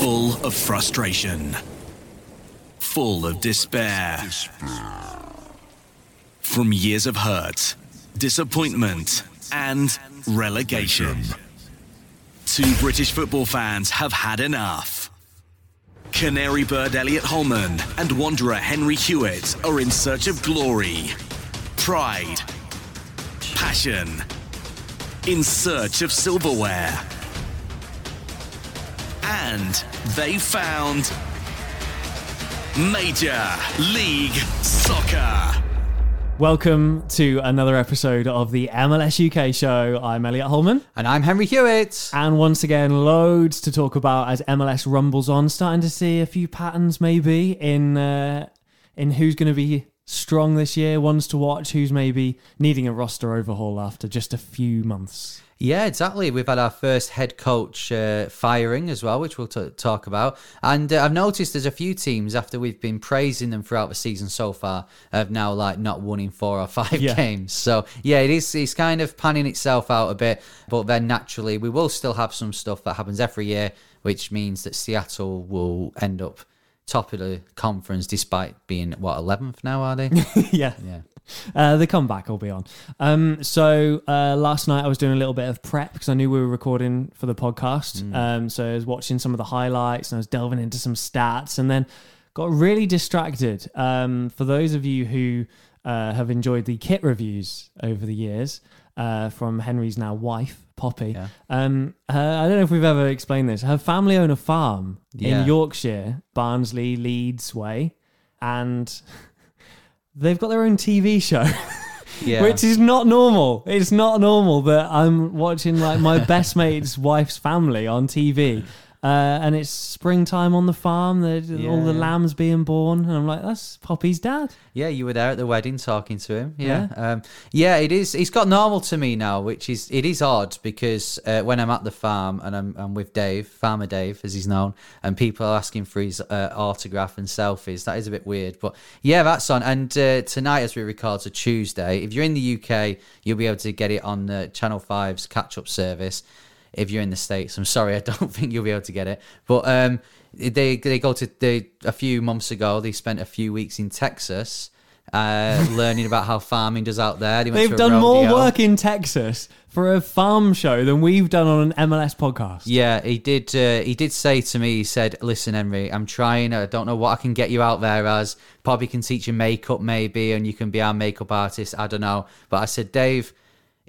Full of frustration. Full of despair. From years of hurt, disappointment, and relegation. Two British football fans have had enough. Canary bird Elliot Holman and Wanderer Henry Hewitt are in search of glory, pride, passion, in search of silverware. And they found Major League Soccer. Welcome to another episode of the MLS UK show. I'm Elliot Holman. And I'm Henry Hewitt. And once again, loads to talk about as MLS rumbles on. Starting to see a few patterns maybe in uh, in who's going to be strong this year, ones to watch, who's maybe needing a roster overhaul after just a few months. Yeah, exactly. We've had our first head coach uh, firing as well, which we'll t- talk about. And uh, I've noticed there's a few teams after we've been praising them throughout the season so far have now like not won in four or five Yeah. games. So yeah, it is. It's kind of panning itself out a bit, but then naturally we will still have some stuff that happens every year, which means that Seattle will end up top of the conference despite being what 11th now are they? yeah. yeah. Uh, the comeback will be on. Um, so uh, last night I was doing a little bit of prep because I knew we were recording for the podcast. Um, so I was watching some of the highlights and I was delving into some stats and then got really distracted. Um, for those of you who uh, have enjoyed the kit reviews over the years uh, from Henry's now wife, Poppy, Yeah. um, uh, I don't know if we've ever explained this. Her family own a farm Yeah. in Yorkshire, Barnsley, Leeds way, and they've got their own TV show. Yeah. Which is not normal. It's not normal that I'm watching like my best mate's wife's family on TV. Uh, and it's springtime on the farm, the, all the lambs being born. And I'm like, that's Poppy's dad. Yeah, you were there at the wedding talking to him. Yeah, yeah. Um, yeah it is. It's got normal to me now, which is it is odd because uh, when I'm at the farm and I'm, I'm with Dave, Farmer Dave, as he's known, and people are asking for his uh, autograph and selfies, that is a bit weird. But yeah, that's on. And uh, tonight, as we record, a Tuesday. If you're in the UK, you'll be able to get it on uh, Channel 5's catch up service if you're in the states. I'm sorry, I don't think you'll be able to get it. But um, they they go to they a few months ago. They spent a few weeks in Texas. Uh, learning about how farming does out there. They a done more work in Texas for a farm show than we've done on an MLS podcast. Yeah, he did. Uh, he did say to me, he said, "Listen, Henry, I'm trying. I don't know what I can get you out there as. Probably can teach you makeup, maybe, and you can be our makeup artist. I don't know." But I said, Dave,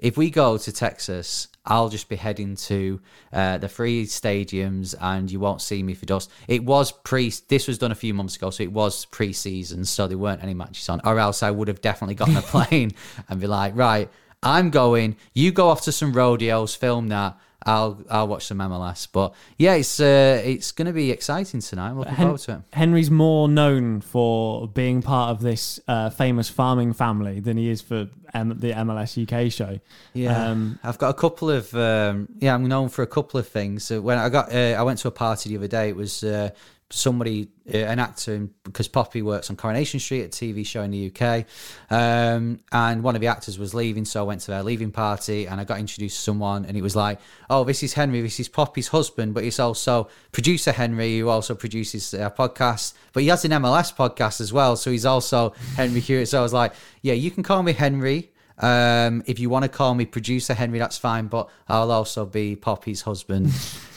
if we go to Texas, I'll just be heading to uh, the three stadiums, and you won't see me for dust. It was pre. This was done a few months ago, so it was pre-season, so there weren't any matches on, or else I would have definitely gotten a plane and be like, right. I'm going. You go off to some rodeos, film that. I'll I'll watch some MLS. But yeah, it's uh, it's going to be exciting tonight. I'm looking Hen- forward to it. Henry's more known for being part of this uh, famous farming family than he is for M- the MLS UK show. Yeah, Um, I've got a couple of um, yeah. I'm known for a couple of things. So when I got uh, I went to a party the other day. It was uh, somebody uh, an actor because Poppy works on Coronation Street, a TV show in the UK, um, and one of the actors was leaving, so I went to their leaving party and I got introduced to someone, and it was like, oh, this is Henry, this is Poppy's husband, but he's also producer Henry, who also produces a podcast, but he has an MLS podcast as well, so he's also Henry Hewitt. So I was like, yeah, you can call me Henry. Um, if you want to call me producer Henry, that's fine, but I'll also be Poppy's husband.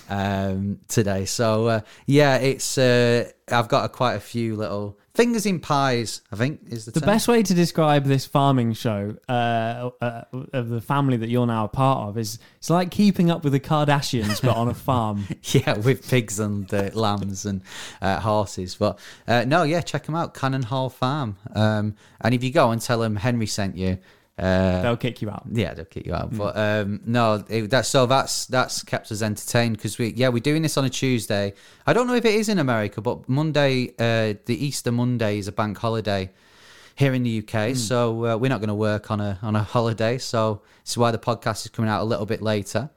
Um, today. So uh, yeah, it's uh, I've got a, quite a few little fingers in pies. I think is the, The term. best way to describe this farming show uh, uh, of the family that you're now a part of is it's like keeping up with the Kardashians but on a farm. yeah, with pigs and uh, lambs and uh, horses. But uh, no, yeah, check them out, Cannon Hall Farm. Um, and if you go and tell them Henry sent you, uh, They'll kick you out. yeah, they'll kick you out. But um, no, it, that's so that's that's kept us entertained because we yeah we're doing this on a Tuesday. I don't know if it is in America, but Monday, uh, the Easter Monday is a bank holiday here in the UK, so uh, we're not going to work on a on a holiday. So this is why the podcast is coming out a little bit later.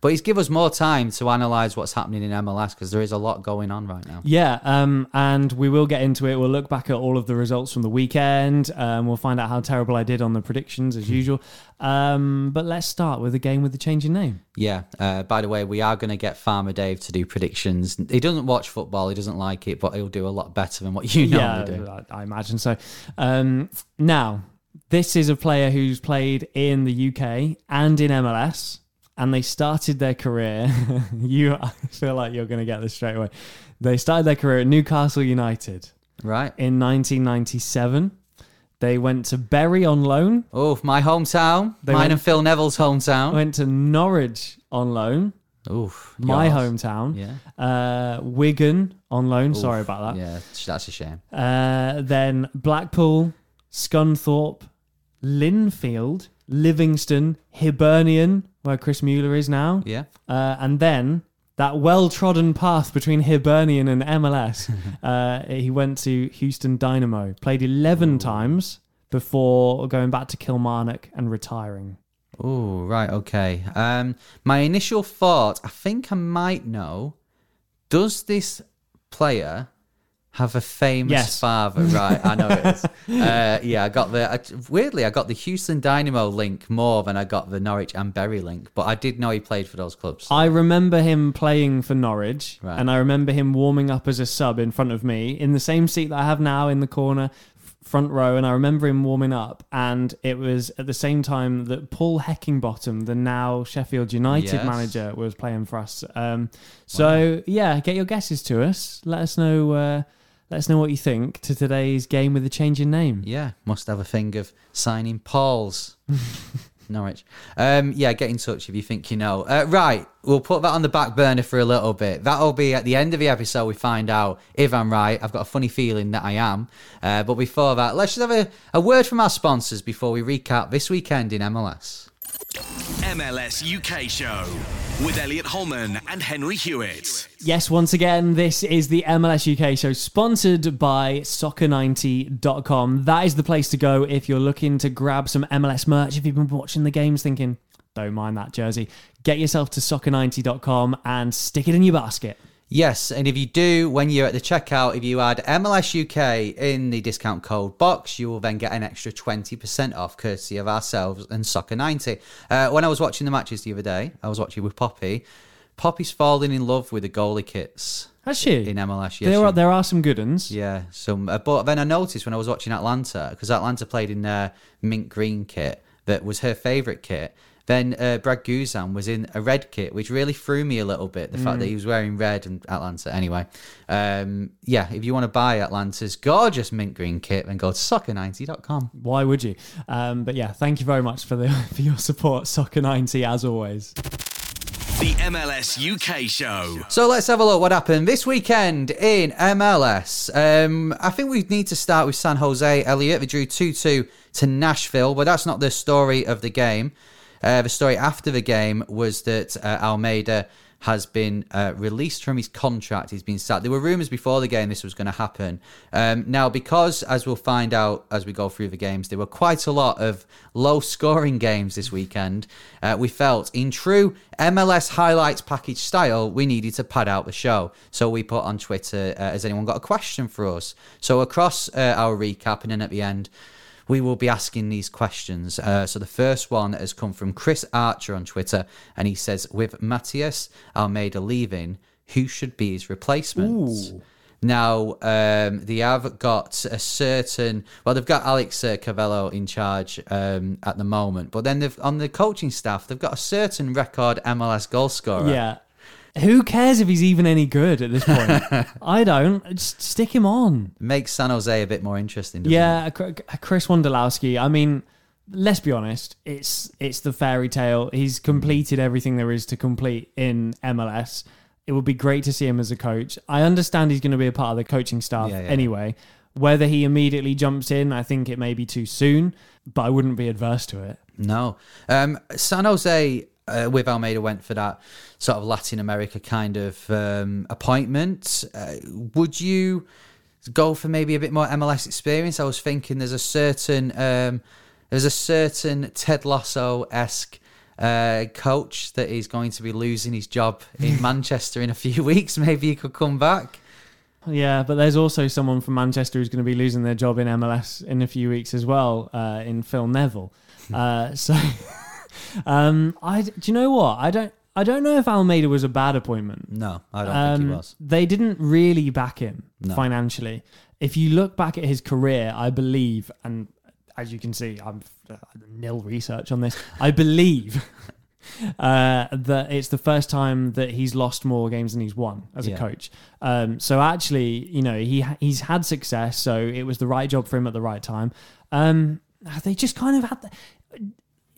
But he's give us more time to analyze what's happening in MLS because there is a lot going on right now. Yeah, um, and we will get into it. We'll look back at all of the results from the weekend. Um, we'll find out how terrible I did on the predictions as usual. Um, but let's start with the game with the changing name. Yeah. Uh, by the way, we are going to get Farmer Dave to do predictions. He doesn't watch football. He doesn't like it, but he'll do a lot better than what you normally do. yeah, I, I imagine so. Um, now, this is a player who's played in the UK and in MLS, and they started their career. you, I feel like you're going to get this straight away. They started their career at Newcastle United Right. in 1997. They went to Bury on loan, Oh, my hometown. They Mine went- and Phil Neville's hometown. went to Norwich on loan, Oof. my yours. hometown. Yeah. Uh, Wigan on loan. Sorry about that. Yeah, that's a shame. Uh, then Blackpool, Scunthorpe, Linfield, Livingston, Hibernian, where Chris Mueller is now. Yeah. Uh, and then that well trodden path between Hibernian and MLS. uh, he went to Houston Dynamo, played 11 times before going back to Kilmarnock and retiring. Oh, right. Okay. Um, my initial thought, I think I might know. Does this player have a famous Yes. father? Right. I know it is. uh, yeah, I got the. I, weirdly, I got the Houston Dynamo link more than I got the Norwich and Bury link, but I did know he played for those clubs. I remember him playing for Norwich, Right. and I remember him warming up as a sub in front of me in the same seat that I have now in the corner, front row. And I remember him warming up, and it was at the same time that Paul Heckingbottom, the now Sheffield United Yes. manager, was playing for us. Um, so yeah, get your guesses to us. Let us know. Uh, let us know what you think to today's game with the change in name. Yeah, must have a thing of signing Paul's. Norwich. Um, yeah, get in touch if you think you know. Uh, right, we'll put that on the back burner for a little bit. That'll be at the end of the episode. We find out if I'm right. I've got a funny feeling that I am. Uh, but before that, let's just have a, a word from our sponsors before we recap this weekend in MLS. MLS UK Show with Elliot Holman and Henry Hewitt. Yes, once again, this is the MLS UK show sponsored by soccer90.com. That is the place to go if you're looking to grab some MLS merch. If you've been watching the games thinking, don't mind that jersey, get yourself to soccer90.com and stick it in your basket. Yes, and if you do, when you're at the checkout, if you add MLS UK in the discount code box, you will then get an extra 20% off, courtesy of ourselves and Soccer90. Uh, when I was watching the matches the other day, I was watching with Poppy. Poppy's falling in love with the goalie kits Has she? in MLS. Yes, there, are, there are some good ones. yeah, some. Uh, but then I noticed when I was watching Atlanta, because Atlanta played in their mint green kit that was her favourite kit. Then uh, Brad Guzan was in a red kit, which really threw me a little bit. The fact that he was wearing red in Atlanta. Anyway, um, yeah, if you want to buy Atlanta's gorgeous mint green kit, then go to soccer90.com. Why would you? Um, but yeah, thank you very much for the for your support, Soccer90, as always. The MLS UK Show. So let's have a look what happened this weekend in MLS. Um, I think we need to start with San Jose. Elliot, they drew 2 2 to Nashville, but that's not the story of the game. Uh, the story after the game was that uh, Almeyda has been uh, released from his contract. He's been sacked. There were rumours before the game this was going to happen. Um, now, because, as we'll find out as we go through the games, there were quite a lot of low scoring games this weekend. Uh, we felt, in true MLS highlights package style, we needed to pad out the show. So we put on Twitter, uh, has anyone got a question for us? So across uh, our recap and then at the end, we will be asking these questions. Uh, so the first one has come from Chris Archer on Twitter, and he says, "With Matías Almeyda leaving, who should be his replacement?" Now um, they have got a certain. Well, they've got Alex uh, Covelo in charge um, at the moment, but then they've on the coaching staff they've got a certain record MLS goal scorer. Yeah. Who cares if he's even any good at this point? I don't. Just stick him on. Makes San Jose a bit more interesting. Yeah, Cr- Chris Wondolowski. I mean, let's be honest. It's it's the fairy tale. He's completed everything there is to complete in MLS. It would be great to see him as a coach. I understand he's going to be a part of the coaching staff Yeah, yeah. anyway. Whether he immediately jumps in, I think it may be too soon, but I wouldn't be adverse to it. No. Um, San Jose uh, with Almeyda went for that sort of Latin America kind of um, appointment. Uh, would you go for maybe a bit more MLS experience? I was thinking there's a certain um, there's a certain Ted Lasso esque. Uh, coach that is going to be losing his job in Manchester in a few weeks. Maybe he could come back. Yeah, but there's also someone from Manchester who's going to be losing their job in MLS in a few weeks as well, uh, in Phil Neville. Uh, so, um, I do you know what? I don't. I don't know if Almeyda was a bad appointment. No, I don't think he Um, was. They didn't really back him No. financially. If you look back at his career, I believe, and as you can see, I'm uh, nil research on this. I believe uh, that it's the first time that he's lost more games than he's won as a coach. Um, so actually, you know, he he's had success. So it was the right job for him at the right time. Um, they just kind of had. The,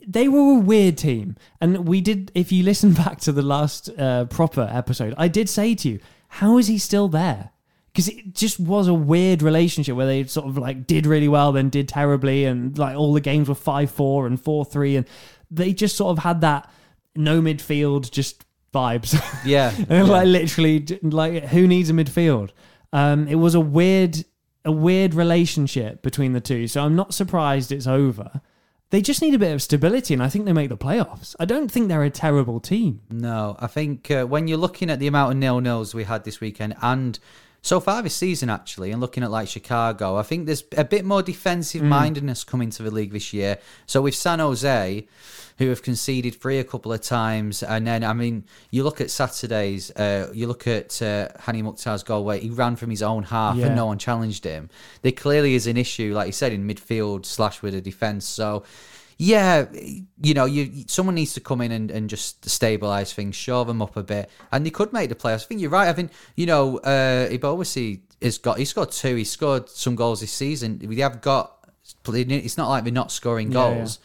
they were a weird team. And we did, if you listen back to the last uh, proper episode, I did say to you, how is he still there? Because it just was a weird relationship where they sort of like did really well, then did terribly, and like all the games were 5 4 and 4 3. And they just sort of had that no midfield, just vibes. Yeah, And yeah. like literally, like who needs a midfield? Um, it was a weird, a weird relationship between the two. So I'm not surprised it's over. They just need a bit of stability, and I think they make the playoffs. I don't think they're a terrible team. No, I think uh, when you're looking at the amount of nil nils we had this weekend and so far this season, actually, and looking at like Chicago, I think there's a bit more defensive mindedness coming to the league this year. So with San Jose, who have conceded three a couple of times, and then I mean, you look at Saturdays, uh, you look at uh, Hany Mukhtar's goal where he ran from his own half Yeah. and no one challenged him. There clearly is an issue, like you said, in midfield slash with the defense. So yeah, you know, you someone needs to come in and, and just stabilize things, shore them up a bit, and they could make the playoffs. I think you're right. I think you know, uh, Ebobisse has got he scored two. He scored some goals this season. We have got. It's not like they're not scoring Yeah, yeah. goals.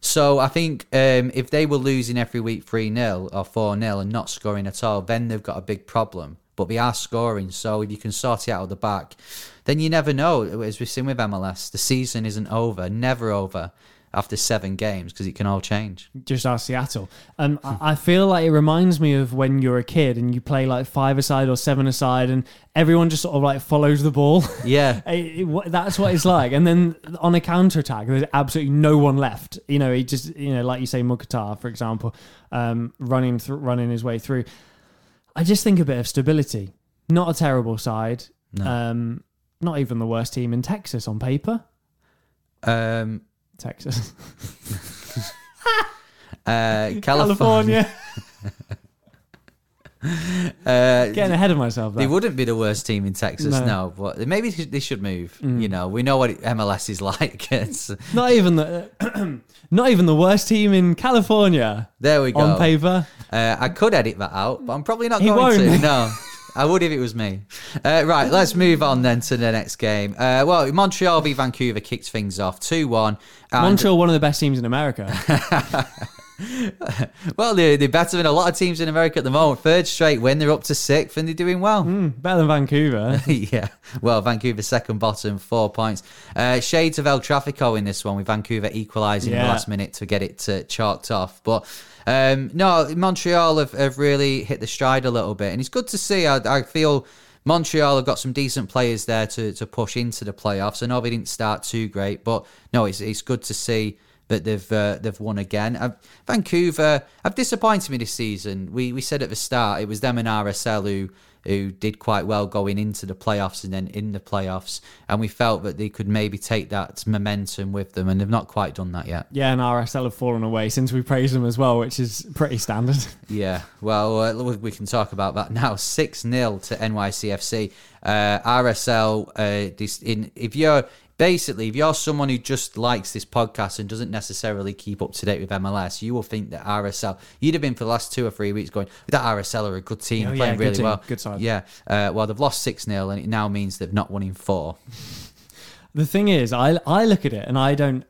So I think um, if they were losing every week 3 0 or 4 0 and not scoring at all, then they've got a big problem. But they are scoring. So if you can sort it out of the back, then you never know. As we've seen with MLS, the season isn't over, never over after seven games because it can all change. Just ask Seattle. Um, I feel like it reminds me of when you're a kid and you play like five aside or seven aside, and everyone just sort of like follows the ball. Yeah. It- it- that's what it's like. And then on a counter attack, there's absolutely no one left. You know, he just, you know, like you say, Mukhtar, for example, um, running through, running his way through. I just think a bit of stability. Not a terrible side. Um, not even the worst team in Texas on paper. Um, Texas, uh, California. California. Uh, Getting ahead of myself. They wouldn't be the worst team in Texas, No. Mm. no. But maybe they should- move. You know, we know what MLS is like. It's, Not even the, not even the worst team in California there we go. on paper. Uh, I could edit that out, but I'm probably not He going to. won't. No. I would if it was me. Uh, right, let's move on then to the next game. Uh, well, Montreal v Vancouver kicked things off 2 1. Montreal, one of the best teams in America. Well, they're, they're better than a lot of teams in America at the moment. Third straight win, they're up to sixth, and they're doing well. Better than Vancouver. yeah. Well, Vancouver second bottom, four points. Uh, shades of El Trafico in this one with Vancouver equalising in the last minute to get it uh, chalked off. But um, no, Montreal have, have really hit the stride a little bit, and it's good to see. I, I feel. Montreal have got some decent players there to, to push into the playoffs. I know they didn't start too great, but no, it's it's good to see that they've uh, they've won again. Uh, Vancouver have disappointed me this season. We we said at the start it was them and RSL who who did quite well going into the playoffs and then in the playoffs, and we felt that they could maybe take that momentum with them, and they've not quite done that yet. Yeah, and RSL have fallen away since we praised them as well, which is pretty standard. Yeah, well, uh, we- can talk about that now. Six 0 to NYCFC. Uh, RSL. Uh, this in if you're basically, if you're someone who just likes this podcast and doesn't necessarily keep up to date with MLS, you will think that RSL. You'd have been for the last two or three weeks going that RSL are a good team, Oh, yeah, playing good really team, well. good side. Yeah. Uh, well, they've lost six 0 and it now means they've not won in four. The thing is, I I look at it and I don't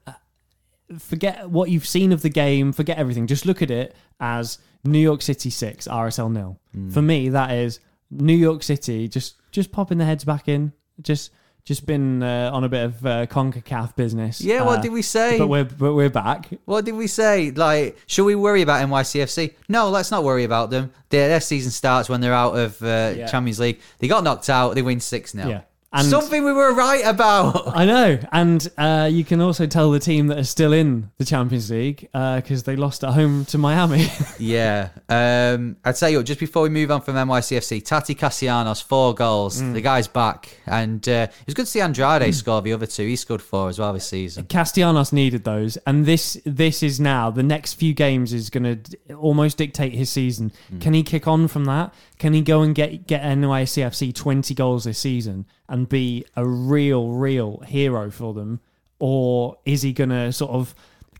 forget what you've seen of the game. Forget everything. Just look at it as New York City six, RSL nil. Hmm. For me, that is New York City just just popping their heads back in. Just just been uh, on a bit of uh, Concacaf business. Yeah, what Uh, did we say? But we're but we're back. What did we say? Like, should we worry about NYCFC? No, let's not worry about them. Their, their season starts when they're out of uh, Yeah. Champions League. They got knocked out. They win 6 0. Yeah. And- Something we were right about. I know, and uh, you can also tell the team that are still in the Champions League because they lost at home to Miami. yeah. Um, I'd say, just before we move on from NYCFC, Taty Castellanos, four goals. Mm. The guy's back. And uh, it was good to see Andrade score the other two. He scored four as well this season. Castellanos needed those, and this this is now the next few games is going to almost dictate his season. Can he kick on from that? Can he go and get get NYCFC twenty goals this season and be a real real hero for them, or is he to sort of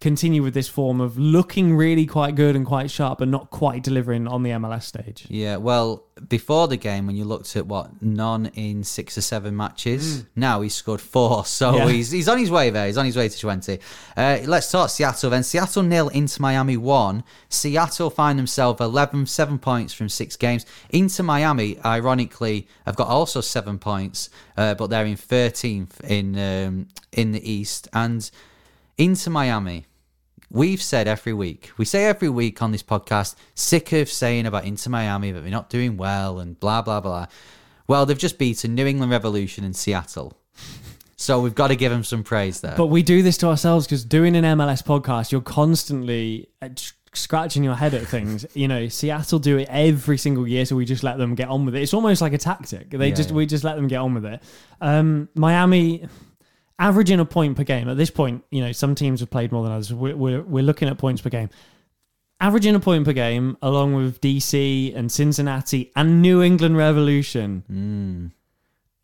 continue with this form of looking really quite good and quite sharp, but not quite delivering on the MLS stage? Yeah, well, before the game, when you looked at what none in six or seven matches, now he's scored four, so Mm. Yeah. he's he's on his way there. He's on his way to twenty. Uh, let's talk Seattle then. Seattle nil into Miami one. Seattle find themselves 11, seven points from six games. Into Miami, ironically, have got also seven points, uh, but they're in thirteenth in um, in the East and into Miami. We've said every week, we say every week on this podcast, sick of saying about Inter Miami that they're not doing well and blah, blah, blah. Well, they've just beaten New England Revolution and Seattle. So we've got to give them some praise there. But we do this to ourselves because doing an MLS podcast, you're constantly uh, scratching your head at things. You know, Seattle do it every single year, so we just let them get on with it. It's almost like a tactic. They Yeah, just yeah. we just let them get on with it. Um, Miami averaging a point per game at this point. You know, some teams have played more than others. We're, we're, we're looking at points per game. Averaging a point per game, along with DC and Cincinnati and New England Revolution.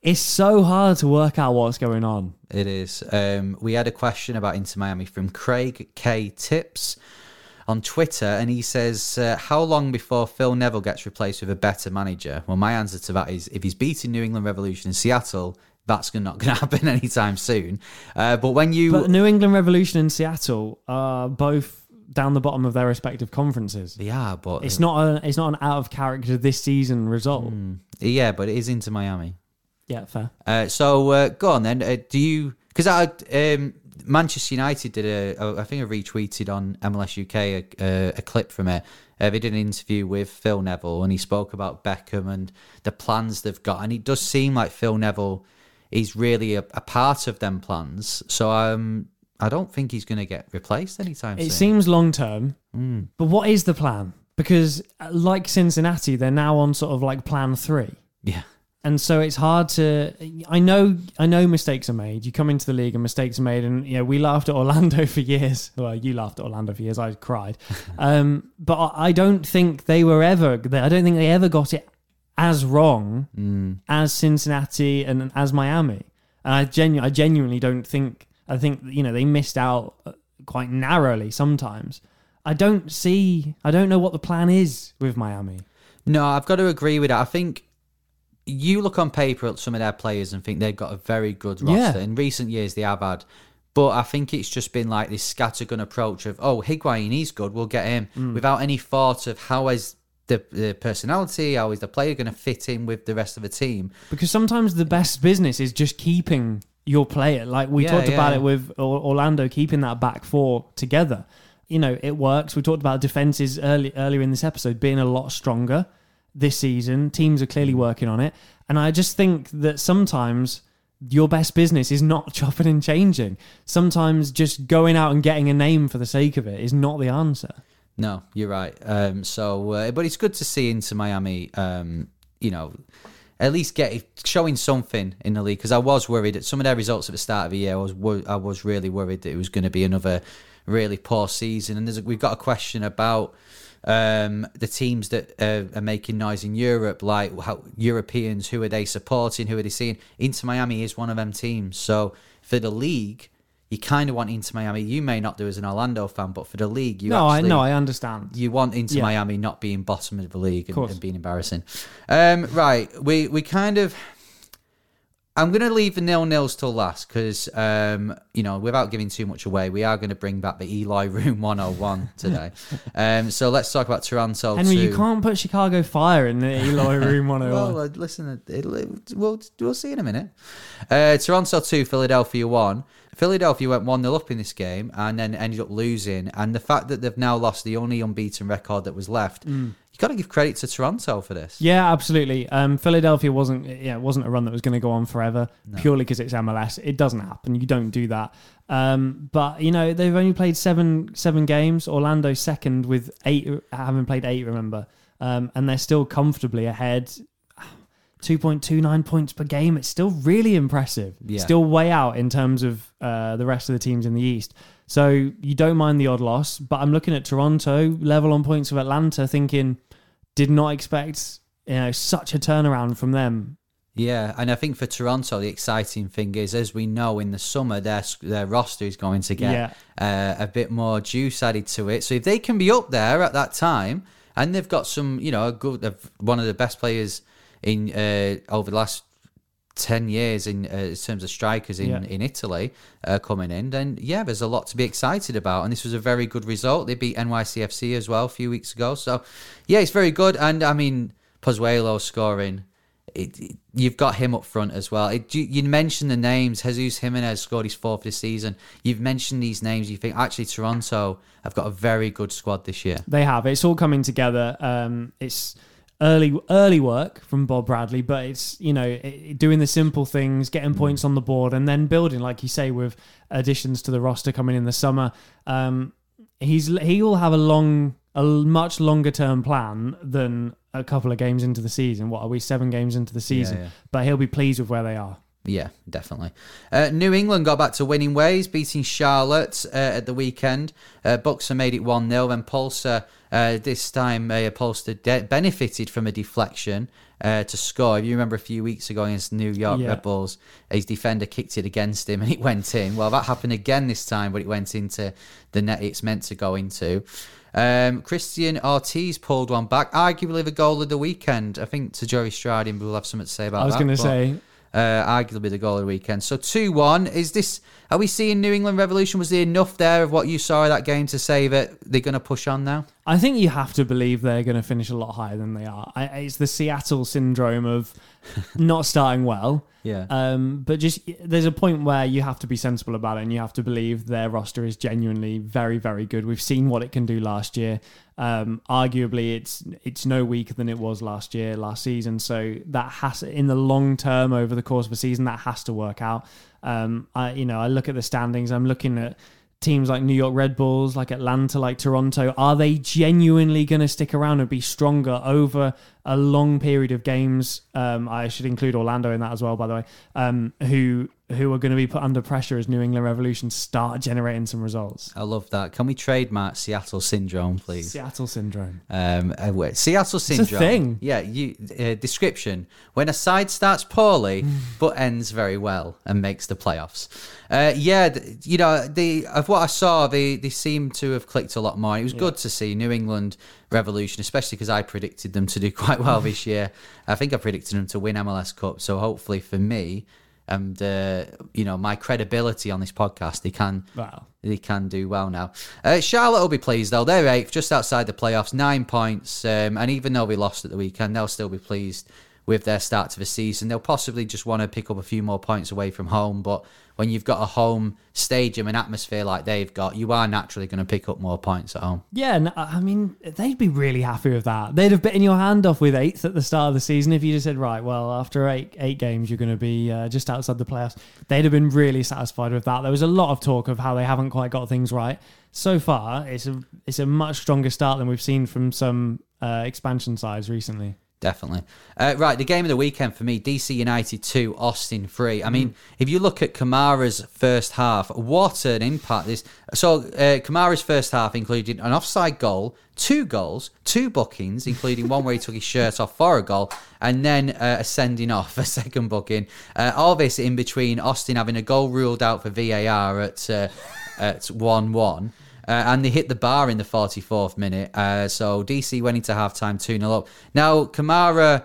It's so hard to work out what's going on. It is. Um, we had a question about Inter Miami from Craig K. Tips on Twitter, and he says, uh, "How long before Phil Neville gets replaced with a better manager?" Well, my answer to that is, if he's beating New England Revolution in Seattle, that's not going to happen anytime soon. Uh, but when you, But New England Revolution and Seattle are both down the bottom of their respective conferences. yeah, but It's not a it's not an out of character this season result. yeah, but it is into Miami. Yeah, fair. Uh, so uh, go on then. Uh, do you? Because I um, Manchester United did a, a. I think I retweeted on MLS UK a, a, a clip from it. Uh, they did an interview with Phil Neville, and he spoke about Beckham and the plans they've got. And it does seem like Phil Neville is really a, a part of them plans. So um, I don't think he's going to get replaced anytime It soon. seems long term, but what is the plan? Because uh, like Cincinnati, they're now on sort of like plan three. yeah. and so it's hard to i know i know mistakes are made you come into the league and mistakes are made and you know we laughed at orlando for years well you laughed at orlando for years i cried um, but i don't think they were ever i don't think they ever got it as wrong as cincinnati and as miami and i genu- i genuinely don't think i think you know they missed out uh, quite narrowly sometimes i don't see i don't know what the plan is with miami No, I've got to agree with that. I think you look on paper at some of their players and think they've got a very good roster. Yeah. In recent years, they have had. But I think it's just been like this scattergun approach of, oh, Higuain, he's good, we'll get him, Mm. without any thought of how is the, the personality, how is the player going to fit in with the rest of the team. Because sometimes the best business is just keeping your player. Like we Yeah, talked yeah, about it with Orlando, keeping that back four together. You know, it works. We talked about defenses early, earlier in this episode being a lot stronger this season. Teams are clearly mm. working on it. And I just think that sometimes your best business is not chopping and changing. Sometimes just going out and getting a name for the sake of it is not the answer. No, you're right. Um, so, uh, but it's good to see into Miami. Um, you know, at least get showing something in the league because I was worried at some of their results at the start of the year. I was I was really worried that it was going to be another really poor season. And we've got a question about um, the teams that uh, are making noise in Europe, like how Europeans, who are they supporting? Who are they seeing? Inter Miami is one of them teams. So for the league, you kind of want Inter Miami. You may not do as an Orlando fan, but for the league, you no, I actually, no, I understand. you want Inter Yeah. Miami not being bottom of the league and, and being embarrassing. Um, right, we we kind of. I'm going to leave the nil nils till last because, um, you know, without giving too much away, we are going to bring back the Eli Room 101 today. um, so let's talk about Toronto. Henry, you can't put Chicago Fire in the Eli Room 101. Well, uh, listen, it'll, it, we'll, we'll see in a minute. Uh, Toronto 2, Philadelphia 1. Philadelphia went 1 0 up in this game and then ended up losing. And the fact that they've now lost the only unbeaten record that was left, you've got to give credit to Toronto for this. Yeah, absolutely. Um, Philadelphia wasn't yeah it wasn't a run that was going to go on forever purely because it's MLS. It doesn't happen. You don't do that. Um, but you know they've only played seven seven games. Orlando second with eight, having played eight. Remember, um, and they're still comfortably ahead. 2.29 points per game. It's still really impressive. Yeah. Still way out in terms of uh, the rest of the teams in the East. So you don't mind the odd loss, but I'm looking at Toronto level on points of Atlanta, thinking did not expect you know such a turnaround from them. Yeah, and I think for Toronto, the exciting thing is, as we know, in the summer, their their roster is going to get uh, a bit more juice added to it. So if they can be up there at that time, and they've got some, you know, a good one of the best players in uh, over the last ten years in, uh, in terms of strikers in Yeah. in Italy uh, coming in, then yeah, there's a lot to be excited about. And this was a very good result. They beat NYCFC as well a few weeks ago. So yeah, it's very good. And I mean, Pozuelo scoring. It, it- you've got him up front as well. It, you, you mentioned the names. Jesus Jimenez scored his fourth this season. You've mentioned these names. You think actually Toronto have got a very good squad this year. They have. It's all coming together. Um, it's early early work from Bob Bradley, but it's you know it, doing the simple things, getting points on the board, and then building, like you say, with additions to the roster coming in the summer. Um, he's he will have a long, a much longer term plan than a couple of games into the season. What are we? Seven games into the season, yeah. but he'll be pleased with where they are. Yeah, definitely. Uh, New England got back to winning ways, beating Charlotte uh, at the weekend. Uh, Buksa made it 1 0. Then Pulsar, uh, this time, uh, Pulsar de- benefited from a deflection uh, to score. If you remember a few weeks ago against New York Yeah. Red Bulls, his defender kicked it against him and it went in. Well, that happened again this time, but it went into the net it's meant to go into. Um, Christian Ortiz pulled one back, arguably the goal of the weekend. I think Tajori Stradin will have something to say about I was that. going to say uh, arguably the goal of the weekend. So two one. Is this? Are we seeing New England Revolution? Was there enough there of what you saw of that game to say that they're going to push on now? I think you have to believe they're going to finish a lot higher than they are. I, it's the Seattle syndrome of not starting well. Yeah. Um, but just there's a point where you have to be sensible about it, and you have to believe their roster is genuinely very, very good. We've seen what it can do last year. Um, arguably, it's it's no weaker than it was last year, last season. So that has, in the long term, over the course of a season, that has to work out. Um, I, you know, I look at the standings. I'm looking at teams like New York Red Bulls, like Atlanta, like Toronto, are they genuinely going to stick around and be stronger over a long period of games? Um, I should include Orlando in that as well, by the way. Um, who who are going to be put under pressure as New England Revolution start generating some results? I love that. Can we trademark Seattle syndrome, please? Seattle syndrome. Um, uh, wait, Seattle a thing. Yeah. You uh, description when a side starts poorly but ends very well and makes the playoffs. Uh, yeah, you know, the of what I saw, they they seem to have clicked a lot more. It was good to see New England Revolution, especially because I predicted them to do quite well this year. I think I predicted them to win MLS Cup, so hopefully for me. And uh, you know my credibility on this podcast, they can Wow. they can do well now. Uh, Charlotte will be pleased though. They're eighth, just outside the playoffs, nine points. Um, and even though we lost at the weekend, they'll still be pleased with their start to the season. They'll possibly just want to pick up a few more points away from home. But when you've got a home stadium and atmosphere like they've got, you are naturally going to pick up more points at home. Yeah, no, I mean, they'd be really happy with that. They'd have bitten your hand off with eighth at the start of the season if you just said, right, well, after eight eight games, you're going to be uh, just outside the playoffs. They'd have been really satisfied with that. There was a lot of talk of how they haven't quite got things right. So far, it's a it's a much stronger start than we've seen from some uh, expansion sides recently. Definitely. Uh, right, the game of the weekend for me, DC United 2, Austin 3. I mean, if you look at Kamara's first half, what an impact this. So, uh, Kamara's first half included an offside goal, two goals, two bookings, including one where he took his shirt off for a goal, and then uh, a sending off, a second booking. Uh, all this in between Austin having a goal ruled out for VAR at, uh, at 1 1. Uh, and they hit the bar in the 44th minute. Uh, so DC went into halftime 2 0 up. Now, Kamara,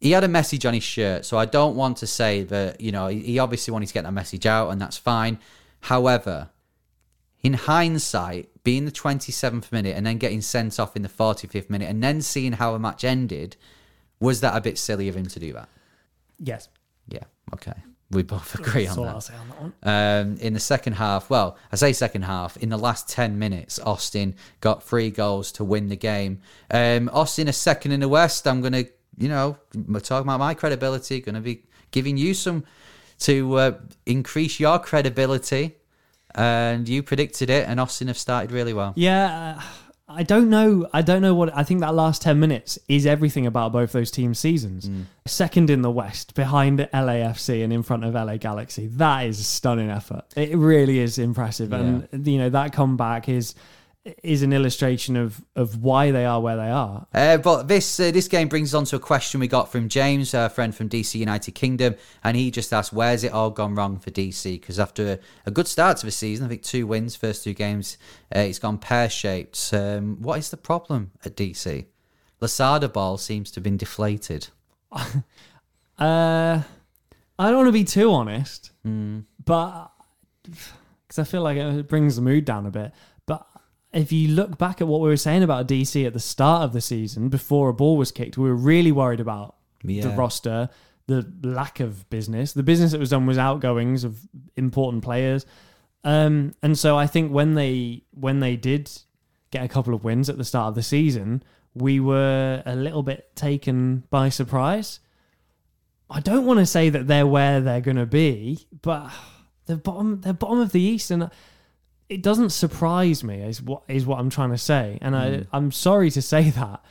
he had a message on his shirt. So I don't want to say that, you know, he, obviously wanted to get that message out, and that's fine. However, in hindsight, being the 27th minute and then getting sent off in the 45th minute and then seeing how a match ended, was that a bit silly of him to do that? Yes. Yeah, okay. We both agree That's on that. I'll say on that one. Um, in the second half, well, I say second half, in the last 10 minutes, Austin got three goals to win the game. Um, Austin a second in the West. I'm going to, you know, we're talking about my credibility, going to be giving you some to uh, increase your credibility. And you predicted it, and Austin have started really well. Yeah, uh, I don't know. I don't know what. I think that last 10 minutes is everything about both those team seasons. Mm. Second in the West, behind LAFC and in front of LA Galaxy. That is a stunning effort. It really is impressive. And, you know, that comeback is is an illustration of of why they are where they are. Uh, but this uh, this game brings us on to a question we got from James, a friend from DC United Kingdom, and he just asked, "Where's it all gone wrong for DC?" Because after a, a good start to the season, I think two wins, first two games, uh, it's gone pear shaped. Um, what is the problem at DC? Losada ball seems to have been deflated. Uh, I don't want to be too honest, but because I feel like it brings the mood down a bit. If you look back at what we were saying about DC at the start of the season, before a ball was kicked, we were really worried about the roster, the lack of business. The business that was done was outgoings of important players, um, and so I think when they when they did get a couple of wins at the start of the season, we were a little bit taken by surprise. I don't want to say that they're where they're going to be, but they're bottom. They're bottom of the East, and it doesn't surprise me. Is what is what I'm trying to say, and I I'm sorry to say that,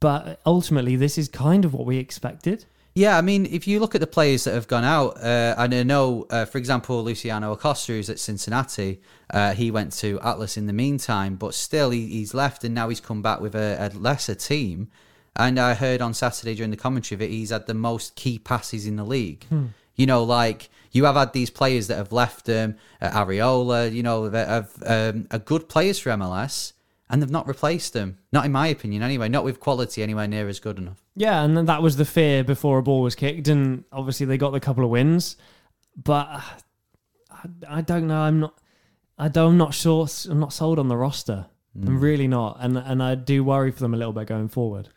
but ultimately this is kind of what we expected. Yeah, I mean, if you look at the players that have gone out, uh, and I know, uh, for example, Luciano Acosta, who's at Cincinnati, uh, he went to Atlas in the meantime, but still he, he's left and now he's come back with a, a lesser team. And I heard on Saturday during the commentary that he's had the most key passes in the league. You know, like you have had these players that have left um, uh, Arriola, you know, that have um, are good players for MLS, and they've not replaced them. Not in my opinion, anyway. Not with quality anywhere near as good enough. Yeah, and then that was the fear before a ball was kicked, and obviously they got the couple of wins, but uh, I, I don't know. I'm not. I don't. I'm not sure. I'm not sold on the roster. I'm really not, and and I do worry for them a little bit going forward.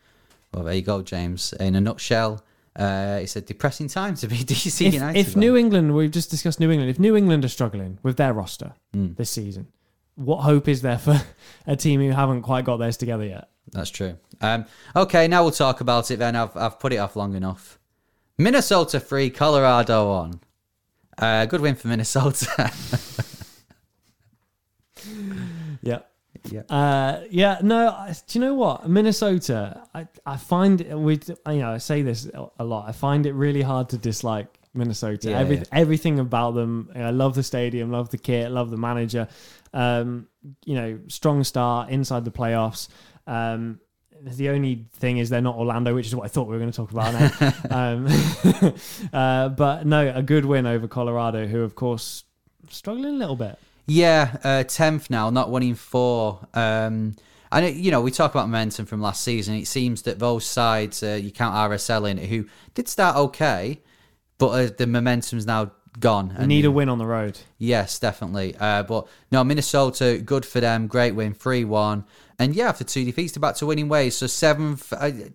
Well, there you go, James. In a nutshell, uh, it's a depressing time to be DC If, United. if. New England, we've just discussed New England. If New England are struggling with their roster this season, what hope is there for a team who haven't quite got theirs together yet? That's true. Um, okay, now we'll talk about it then. I've, I've put it off long enough. Minnesota 3, Colorado on. Uh, good win for Minnesota. Yeah. Yeah. Uh, yeah. No. I- Do you know what Minnesota? I I find it- we you know I say this a lot. I find it really hard to dislike Minnesota. Yeah, Every, yeah. Everything about them. I love the stadium. Love the kit. Love the manager. Um, you know, strong start inside the playoffs. Um, the only thing is they're not Orlando, which is what I thought we were going to talk about now. um, uh, but no, a good win over Colorado, who of course struggling a little bit. Yeah, uh, tenth now, not winning four. Um, and it, you know, we talk about momentum from last season. It seems that those sides, uh, you count RSL in, who did start okay, but uh, the momentum's now gone. We need a win on the road. Yes, definitely. Uh, but no, Minnesota, good for them. Great win, three one, and yeah, after two defeats, they're back to winning ways. So seventh. I,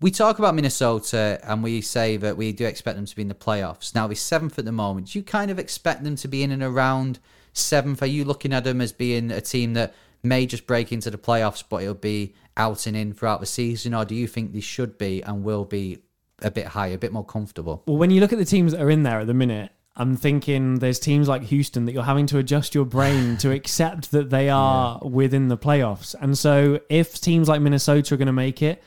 we talk about Minnesota and we say that we do expect them to be in the playoffs. Now, they're seventh at the moment. Do you kind of expect them to be in and around seventh? Are you looking at them as being a team that may just break into the playoffs, but it'll be out and in throughout the season? Or do you think they should be and will be a bit higher, a bit more comfortable? Well, when you look at the teams that are in there at the minute, I'm thinking there's teams like Houston that you're having to adjust your brain to accept that they are within the playoffs. And so if teams like Minnesota are going to make it,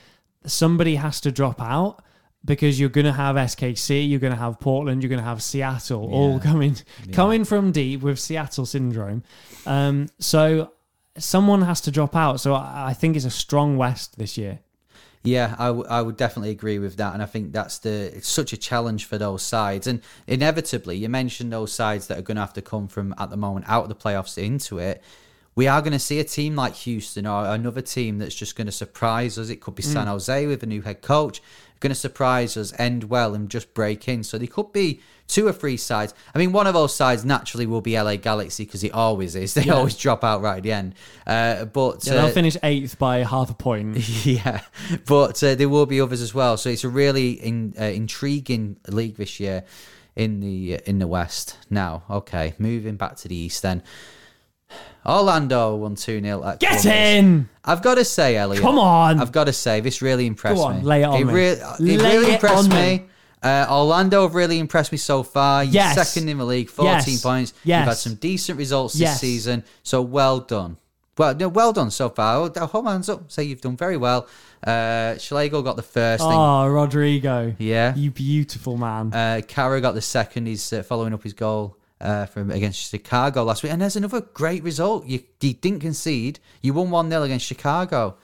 somebody has to drop out because you're going to have SKC, you're going to have Portland, you're going to have Seattle, all coming coming from deep with Seattle syndrome. Um, so someone has to drop out. So I, I think it's a strong West this year. Yeah, I, w- I would definitely agree with that, and I think that's the it's such a challenge for those sides, and inevitably you mentioned those sides that are going to have to come from at the moment out of the playoffs into it. We are going to see a team like Houston or another team that's just going to surprise us. It could be San Jose with a new head coach, going to surprise us, end well, and just break in. So they could be two or three sides. I mean, one of those sides naturally will be LA Galaxy because it always is. They always drop out right at the end. Uh, but Yeah, uh, they'll finish eighth by half a point. yeah, but uh, there will be others as well. So it's a really in, uh, intriguing league this year in the in the West. Now, okay, moving back to the East then. Orlando won 2 0 at Get Columbus. in! I've got to say, Elliot. Come on. I've got to say, this really impressed Go on, me. lay it on me. Re- it Lay really it impressed me. me. Uh, Orlando have really impressed me so far. You're Yes. second in the league, 14 Yes. points. Yes. You've had some decent results this Yes. season. So well done. Well, no, well done so far. Oh, Hold hands up. Say you've done very well. Uh, Schlegel got the first thing. Oh, Rodrigo. Yeah. You beautiful man. Uh, got the second. He's uh, following up his goal uh, from against Chicago last week. And there's another great result. You, you didn't concede. You won 1 0 against Chicago.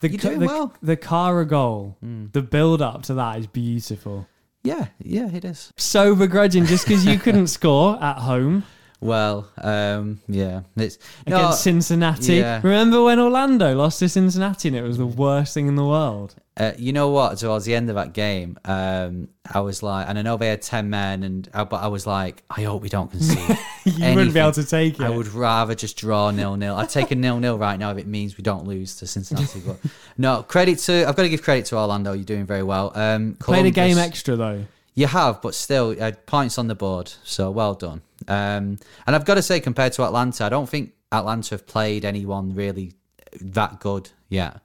the, you're doing the, well. The Kara goal, the build up to that is beautiful. Yeah, yeah, it is. So begrudging just because you couldn't score at home Well, um, yeah, it's no, against Cincinnati. yeah. Remember when Orlando lost to Cincinnati and it was the worst thing in the world? uh, you know what? Towards the end of that game, um, I was like, and I know they had ten men, and uh, but I was like, I hope we don't concede. You wouldn't be able to take it. I would rather just draw nil nil. I'd take a nil nil right now if it means we don't lose to Cincinnati. But no, credit to I've got to give credit to Orlando. You're doing very well. Um, Played a game extra though. You have, but still, uh, points on the board. So well done. Um, and I've got to say, compared to Atlanta, I don't think Atlanta have played anyone really that good yet.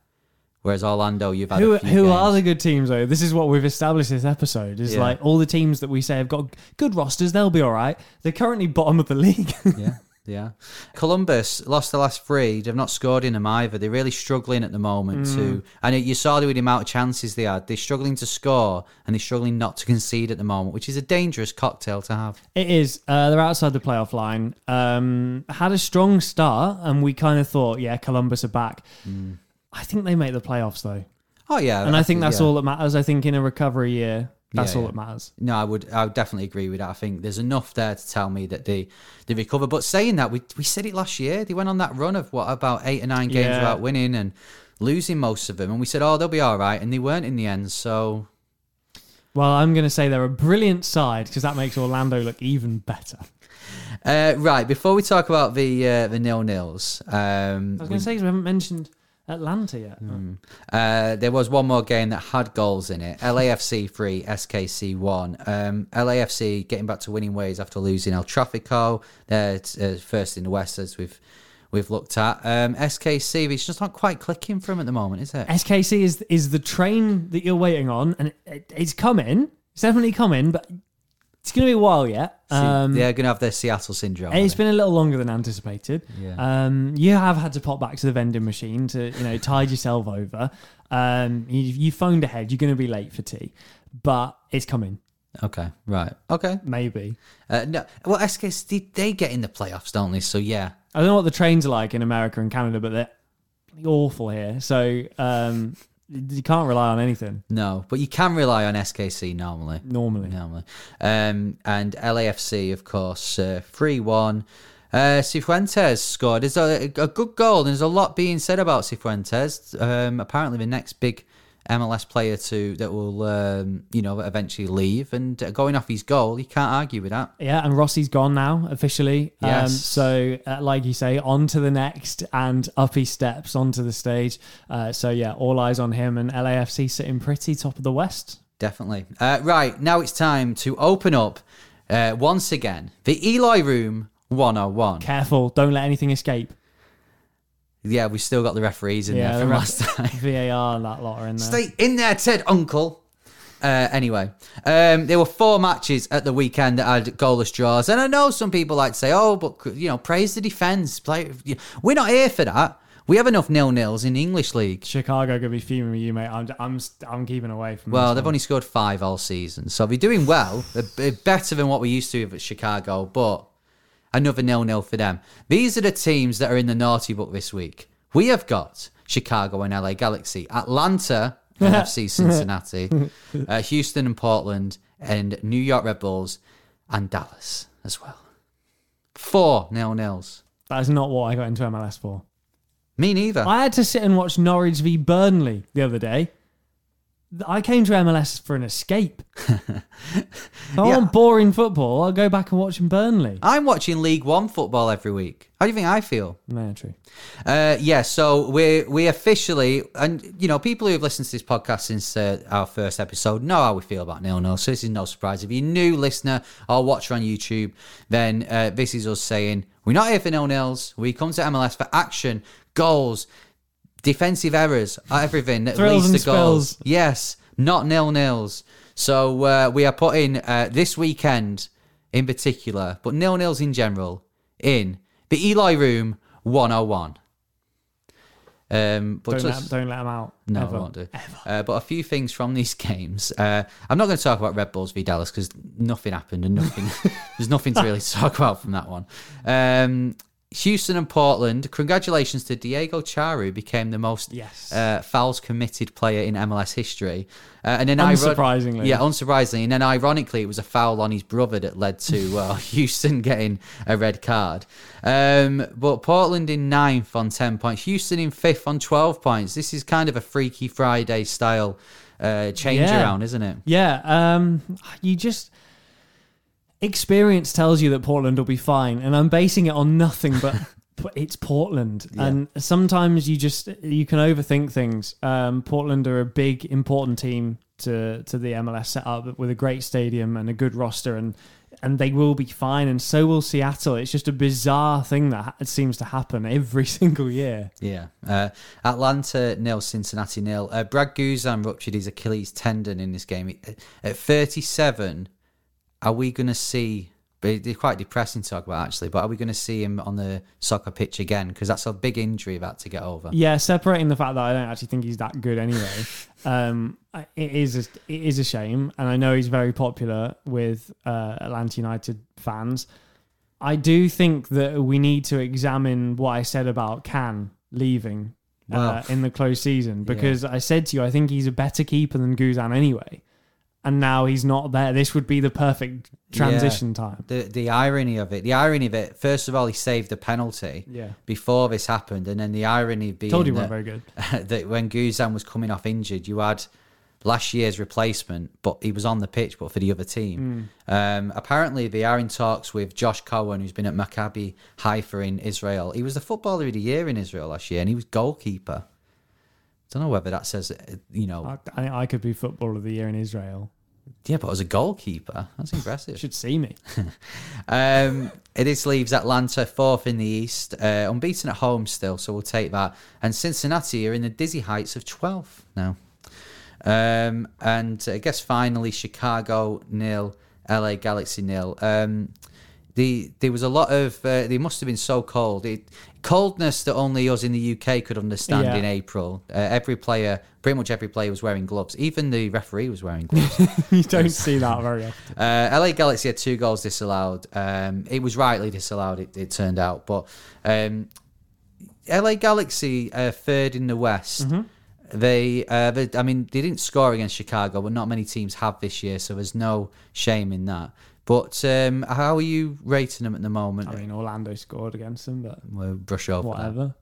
Whereas Orlando, you've had Who a few who are the good teams though? This is what we've established this episode. Is Yeah. like all the teams that we say have got good rosters, they'll be all right. They're currently bottom of the league. yeah, yeah. Columbus lost the last three. They've not scored in them either. They're really struggling at the moment Mm. too. And you saw the amount of chances they had. They're struggling to score and they're struggling not to concede at the moment, which is a dangerous cocktail to have. It is. Uh, they're outside the playoff line. Um, had a strong start, and we kind of thought, yeah, Columbus are back. Mm. I think they make the playoffs though, Oh yeah, and I think that's yeah. all that matters. I think in a recovery year, that's Yeah, all yeah. that matters. No, I would I would definitely agree with that. I think there's enough there to tell me that they they recover. But saying that, we we said it last year. They went on that run of what about eight or nine games Yeah. without winning and losing most of them, and we said, oh, they'll be all right, and they weren't in the end. So Well, I'm going to say they're a brilliant side because that makes Orlando look even better. uh, right before we talk about the uh, the nil nils, um, I was going to say we haven't mentioned Atlanta yet. Uh, there was one more game that had goals in it. LAFC 3, SKC 1. Um, LAFC getting back to winning ways after losing El Trafico. They're uh, first in the West, as we've we've looked at. Um, SKC, it's just not quite clicking for him at the moment, is it? SKC is is the train that you're waiting on, and it, it, it's coming. It's definitely coming, but it's going to be a while yet. Um, They're going to have their Seattle syndrome. It's aren't been a little longer than anticipated. Yeah. Um, you have had to pop back to the vending machine to, you know, tide yourself over. Um, you, you phoned ahead. You're going to be late for tea, but it's coming. Okay, right. Okay. Maybe. Uh, no, well, SKC, they, they get in the playoffs, don't they? So, yeah. I don't know what the trains are like in America and Canada, but they're awful here. So um, you can't rely on anything No, but you can rely on SKC normally. normally. normally. Um, and LAFC, of course, uh, 3 1. Uh, Cifuentes scored. There's a, a good goal, and there's a lot being said about Cifuentes. Um, apparently, the next big MLS player to that will, um, you know, eventually leave. And uh, going off his goal, you can't argue with that. Yeah, and Rossi's gone now officially. Um, so, uh, like you say, on to the next and up he steps onto the stage. Uh, so, yeah, all eyes on him and LAFC sitting pretty top of the West. Definitely. Uh, right, now it's time to open up uh, once again the Eli Room 101. Careful, don't let anything escape. Yeah, we've still got the referees in Yeah, there the from last time. VAR and that lot are in there. Stay in there, Ted Uncle. Uh, anyway, um, there were four matches at the weekend that had goalless draws, and I know some people like to say, "Oh, but you know, praise the defense." Play, we're not here for that. We have enough nil nils in the English league. Chicago could be fuming with you, mate. I'm, I'm, I'm keeping away from. Well, they've one. only scored five all season, so they're doing well. They're, they're better than what we used to at Chicago, but another nil nil for them. These are the teams that are in the naughty book this week. We have got Chicago and LA Galaxy, Atlanta, NFC Cincinnati, uh, Houston and Portland, and New York Red Bulls and Dallas as well. Four nil nils. That's not what I got into MLS for. Me neither. I had to sit and watch Norwich v Burnley the other day. I came to MLS for an escape. if I Yeah. want boring football, I'll go back and watch in Burnley. I'm watching League One football every week. How do you think I feel? No, true. Uh, yeah, so we we officially, and you know, people who have listened to this podcast since uh, our first episode know how we feel about nil nil. So this is no surprise. If you're a new listener or watcher on YouTube, then uh, this is us saying we're not here for nil nils. We come to MLS for action, goals, defensive errors, everything that Thrills leads to goals. Yes, not nil nils. So uh, we are putting uh, this weekend in particular, but nil nils in general, in the Eli Room 101. Um, but Don't let, don't let them out. no, ever. I won't do. Uh, but a few things from these games. Uh, I'm not going to talk about Red Bulls v Dallas because nothing happened and nothing. there's nothing to really talk about from that one. Um, Houston and Portland. Congratulations to Diego Chará, became the most Yes. uh, fouls committed player in MLS history. Uh, and then Unsurprisingly. yeah, unsurprisingly, and then ironically, it was a foul on his brother that led to uh, Houston getting a red card. Um, but Portland in ninth on ten points, Houston in fifth on twelve points. This is kind of a Freaky Friday style uh, change Yeah. around, isn't it? Yeah, um, you just experience tells you that Portland will be fine, and I'm basing it on nothing but. It's Portland, and sometimes you just you can overthink things. Um, Portland are a big, important team to to the MLS setup with a great stadium and a good roster, and and they will be fine, and so will Seattle. It's just a bizarre thing that ha- seems to happen every single year. Yeah. Uh, Atlanta nil, Cincinnati nil. Uh, Brad Guzan ruptured his Achilles tendon in this game. At 37, are we going to see? but It's quite depressing to talk about actually, but are we going to see him on the soccer pitch again? Because that's a big injury you've to get over. Yeah, separating the fact that I don't actually think he's that good anyway. um, it is a, it is a shame, and I know he's very popular with uh, Atlanta United fans. I do think that we need to examine what I said about Kann leaving uh, in the close season because I said to you I think he's a better keeper than Guzan anyway, and now he's not there. This would be the perfect transition time. The the irony of it, the irony of it. First of all, he saved a penalty Yeah. before this happened, and then the irony being Told you that, weren't very good. that when Guzan was coming off injured, you had last year's replacement, but he was on the pitch, but for the other team. Um, apparently, they are in talks with Josh Cohen, who's been at Maccabi Haifa in Israel. He was the footballer of the year in Israel last year, and he was goalkeeper. Don't know whether that says, uh, you know, I, I think I could be footballer of the year in Israel. yeah, but as a goalkeeper, that's impressive. Should see me. Um, this leaves Atlanta fourth in the East, uh, unbeaten at home still, so we'll take that. And Cincinnati are in the dizzy heights of 12th now. Um, and I guess finally Chicago nil, LA Galaxy nil. Um, the there was a lot of uh, they must have been so cold. It, coldness that only us in the UK could understand Yeah. in April. Uh, every player, pretty much every player, was wearing gloves. Even the referee was wearing gloves. you don't see that very often. Uh, LA Galaxy had two goals disallowed. Um, it was rightly disallowed, it, it turned out. But um, LA Galaxy uh, third in the West. They, uh, they, I mean, they didn't score against Chicago, but not many teams have this year, so there's no shame in that. But um, how are you rating them at the moment? I mean, Orlando scored against them, but we'll brush over that. whatever.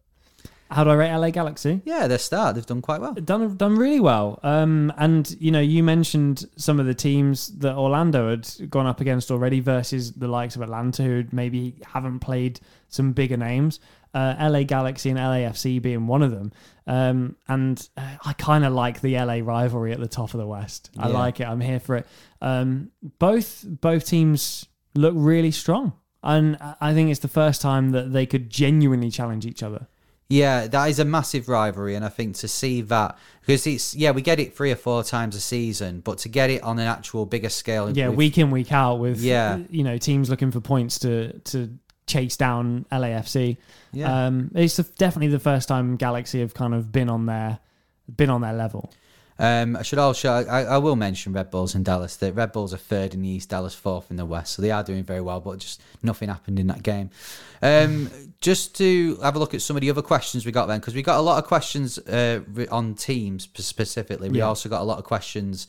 How do I rate LA Galaxy? Yeah, their start, they've done quite well. Done done really well. Um, and you know, you mentioned some of the teams that Orlando had gone up against already versus the likes of Atlanta, who maybe haven't played some bigger names. Uh, LA Galaxy and LAFC being one of them. Um, and uh, I kind of like the LA rivalry at the top of the West. I Yeah. like it. I'm here for it. Um, both both teams look really strong, and I- I think it's the first time that they could genuinely challenge each other. Yeah, that is a massive rivalry, and I think to see that because it's yeah we get it three or four times a season, but to get it on an actual bigger scale, yeah, with- week in week out with Yeah. you know teams looking for points to to chase down LAFC. Yeah. Um, it's definitely the first time Galaxy have kind of been on their been on their level. Um, I should also I, I will mention Red Bulls in Dallas. That Red Bulls are third in the East, Dallas fourth in the West, so they are doing very well. But just nothing happened in that game. Um, just to have a look at some of the other questions we got then, because we got a lot of questions uh, on teams specifically. We Yeah. also got a lot of questions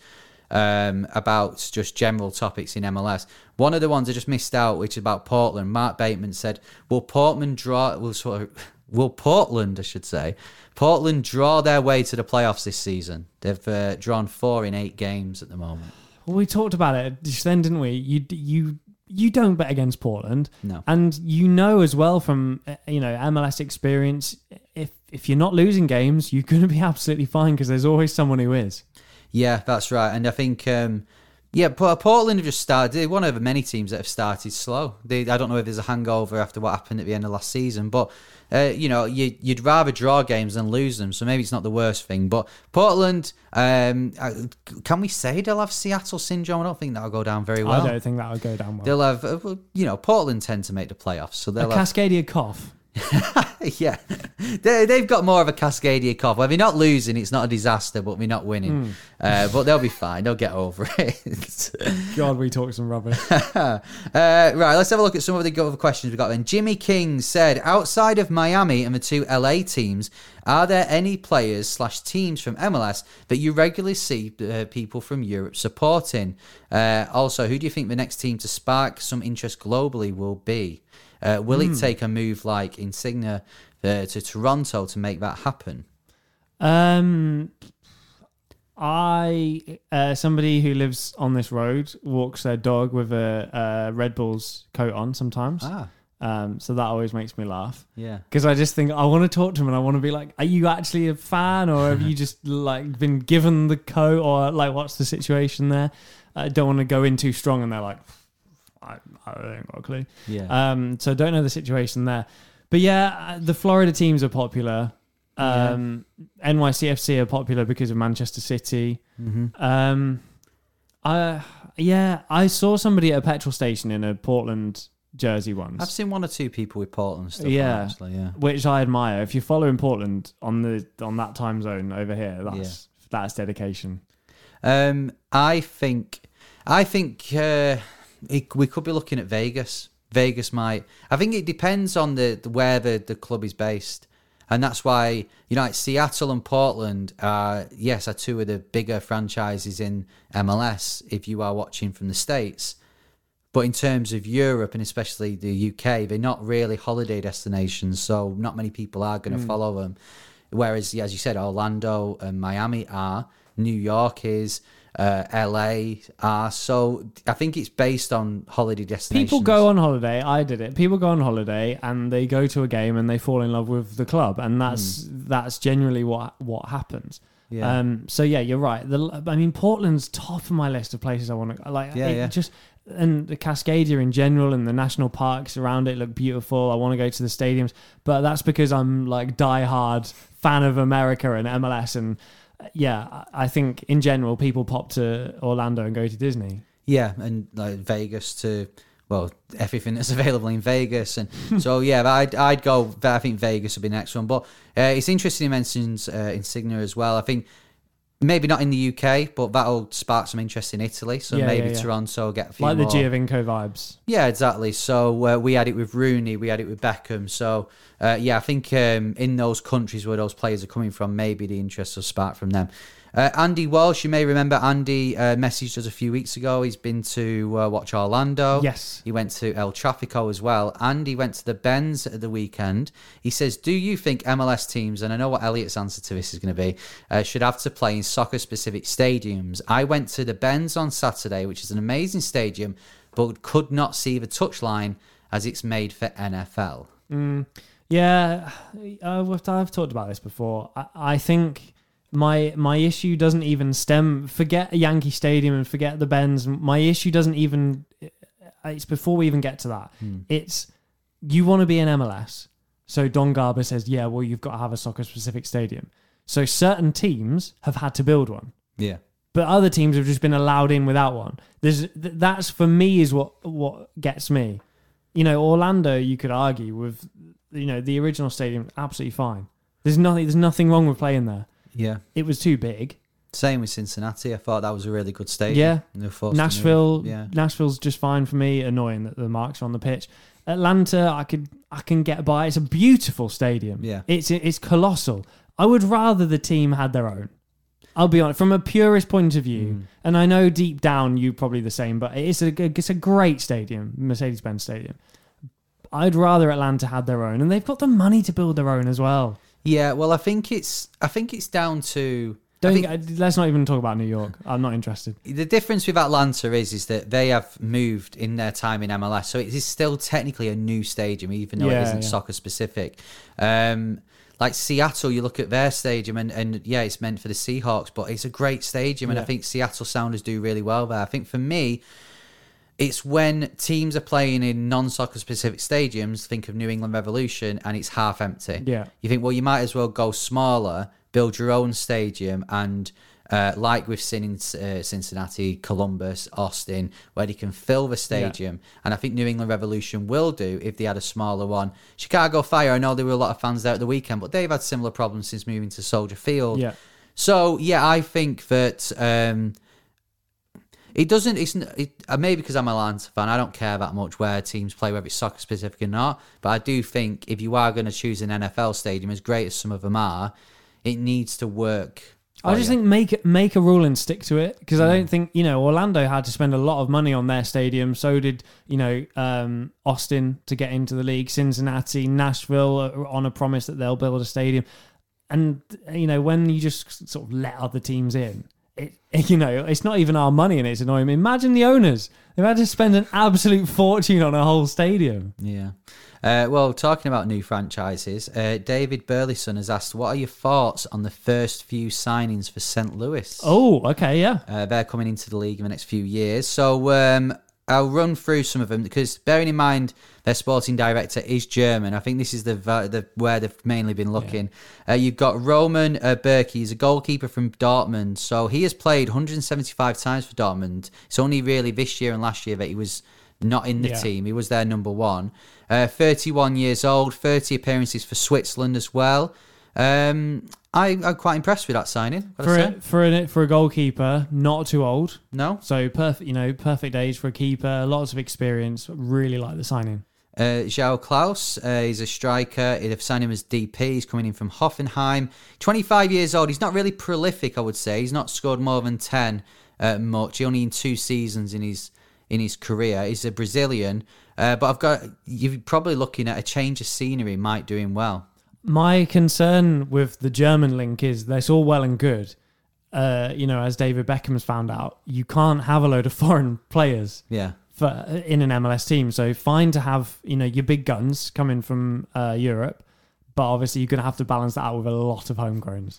um, about just general topics in MLS. One of the ones I just missed out, which is about Portland. Mark Bateman said, "Will Portland draw? Will sort of, will Portland, I should say, Portland draw their way to the playoffs this season? They've uh, drawn four in eight games at the moment. Well, we talked about it just then, didn't we? You you you don't bet against Portland, No. and you know as well from uh, you know MLS experience, if if you're not losing games, you're going to be absolutely fine because there's always someone who is. Yeah, that's right. And I think, um, yeah, Portland have just started. They're one of the many teams that have started slow. They, I don't know if there's a hangover after what happened at the end of last season, but uh, you know, you, you'd rather draw games than lose them. So maybe it's not the worst thing. But Portland, um, uh, can we say they'll have Seattle syndrome? I don't think that'll go down very well. I don't think that would go down well. They'll have, uh, you know, Portland tend to make the playoffs, so they'll have, Cascadia cough. yeah, they, they've got more of a Cascadia cough. Well, we're not losing; it's not a disaster, but we're not winning. Uh, but they'll be fine; they'll get over it. God, we talk some rubbish. uh, right, let's have a look at some of the other questions we got. Then Jimmy King said, outside of Miami and the two LA teams, are there any players slash teams from MLS that you regularly see uh, people from Europe supporting? Uh, also, who do you think the next team to spark some interest globally will be? Uh, will it take a move like Insigne uh, to Toronto to make that happen? Um, I uh, somebody who lives on this road walks their dog with a, a Red Bulls coat on sometimes. Ah, Um, so that always makes me laugh yeah. because I just think I want to talk to him and I want to be like, are you actually a fan or have you just like been given the coat or like what's the situation there? I don't want to go in too strong and they're like, I, I don't got a clue. Yeah. Um, so don't know the situation there, but yeah, uh, the Florida teams are popular. Um, NYCFC are popular because of Manchester City. Mm-hmm. Um, I yeah, I saw somebody at a petrol station in a Portland jersey once, I've seen one or two people with Portland stuff. Yeah. actually, yeah. which I admire. If you're following Portland on the on that time zone over here, that's that's dedication. Um, I think, I think uh, it, we could be looking at Vegas. Vegas might. I think it depends on the, the where the, the club is based, and that's why you know like Seattle and Portland are yes are two of the bigger franchises in MLS. If you are watching from the states. But in terms of Europe and especially the UK, they're not really holiday destinations, so not many people are going to hmm. follow them. Whereas, as you said, Orlando and Miami are, New York is, uh, LA are. So I think it's based on holiday destinations. People go on holiday. I did it. People go on holiday and they go to a game and they fall in love with the club, and that's that's generally what what happens. Yeah. Um. So yeah, you're right. The I mean, Portland's top of my list of places I want to like. Yeah, it yeah. Just and the Cascadia in general and the national parks around it look beautiful. I want to go to the stadiums, but that's because I'm like diehard fan of America and MLS and. Yeah, I think in general people pop to Orlando and go to Disney. Yeah, and like Vegas to well everything that's available in Vegas, and so yeah, but I'd I'd go. I think Vegas would be the next one, but uh, it's interesting he mentions uh, Insigne as well. I think maybe not in the UK, but that'll spark some interest in Italy. So Yeah, maybe yeah, yeah. Toronto will get a few Like the more. Giovinco vibes. Yeah, exactly. So uh, we had it with Rooney, we had it with Beckham. So uh, yeah, I think um, in those countries where those players are coming from, maybe the interest will spark from them. Uh, Andy Walsh, you may remember Andy uh, messaged us a few weeks ago. He's been to uh, watch Orlando. Yes. He went to El Trafico as well. And he went to the Benz at the weekend. He says, Do you think MLS teams, and I know what Elliot's answer to this is going to be, uh, should have to play in soccer specific stadiums? I went to the Benz on Saturday, which is an amazing stadium, but could not see the touchline as it's made for NFL. Yeah, uh, I've talked about this before. I, I think my my issue doesn't even stem. Forget Yankee Stadium and forget the Benz. My issue doesn't even. Uh, it's before we even get to that. Hmm. It's you want to be in MLS. So Don Garber says, yeah, well, you've got to have a soccer specific stadium. So certain teams have had to build one Yeah. but other teams have just been allowed in without one. There's that's for me is what what gets me. you know, Orlando, you could argue with, you know, the original stadium, absolutely fine. There's nothing. There's nothing wrong with playing there. Yeah. It was too big. Same with Cincinnati. I thought that was a really good stadium. Yeah. They were forced to move. Nashville, Yeah. Nashville's just fine for me. Annoying that the marks are on the pitch. Atlanta, I could, I can get by. It's a beautiful stadium. Yeah. it's it's colossal. I would rather the team had their own. I'll be honest, from a purist point of view, Mm. and I know deep down you probably the same, but it's a it's a great stadium, Mercedes Benz Stadium. I'd rather Atlanta had their own, and they've got the money to build their own as well. Yeah. Well, I think it's I think it's down to Don't think- uh, let's not even talk about New York. I'm not interested. the difference with Atlanta is is that they have moved in their time in MLS, so it is still technically a new stadium, even though it Yeah, isn't yeah. soccer specific. Um, like Seattle, you look at their stadium, and, and yeah, it's meant for the Seahawks, but it's a great stadium, and I think Seattle Sounders do really well there. I think for me, it's when teams are playing in non-soccer specific stadiums. Think of New England Revolution, and it's half empty. Yeah. You think, well, you might as well go smaller, build your own stadium, and uh, like with Cin- uh, Cincinnati, Columbus, Austin, where they can fill the stadium. And I think New England Revolution will do if they had a smaller one. Chicago Fire, I know there were a lot of fans there at the weekend, but they've had similar problems since moving to Soldier Field. Yeah. So yeah, I think that um, it doesn't. It's it, uh, maybe because I'm a Atlanta fan, I don't care that much where teams play, whether it's soccer specific or not. But I do think if you are going to choose an NFL stadium, as great as some of them are, it needs to work. I just you. think make make a rule and stick to it because I don't think you know Orlando had to spend a lot of money on their stadium. So did you know um, Austin to get into the league, Cincinnati, Nashville uh, on a promise that they'll build a stadium. And you know when you just sort of let other teams in, it you know it's not even our money and it's annoying. Imagine the owners; they've had to spend an absolute fortune on a whole stadium. Yeah. Uh, well, talking about new franchises, uh, David Burleson has asked, "What are your thoughts on the first few signings for St. Louis?" Oh, okay, yeah, Uh, they're coming into the league in the next few years. So um, I'll run through some of them because bearing in mind their sporting director is German. I think this is the, the where they've mainly been looking. Uh, you've got Roman uh, Bürki. He's a goalkeeper from Dortmund. So he has played 175 times for Dortmund. It's only really this year and last year that he was not in the Yeah. team. He was their number one. Uh, 31 years old, 30 appearances for Switzerland as well. Um, I, I'm quite impressed with that signing. for a, for a, for a goalkeeper, not too old. no, So perfect, you know, perfect age for a keeper. Lots of experience. Really like the signing. Uh, João Klauss, uh, he's a striker. They've signed him as DP. He's coming in from Hoffenheim. 25 years old. He's not really prolific, I would say. He's not scored more than 10 uh, much. He only in two seasons in his in his career. He's a Brazilian. Uh, but I've got you're probably looking at a change of scenery might do him well. My concern with the German link is that's all well and good. Uh, you know, as David Beckham's found out, you can't have a load of foreign players Yeah. for in an MLS team. So fine to have you know your big guns coming from uh, Europe, but obviously you're going to have to balance that out with a lot of homegrowns.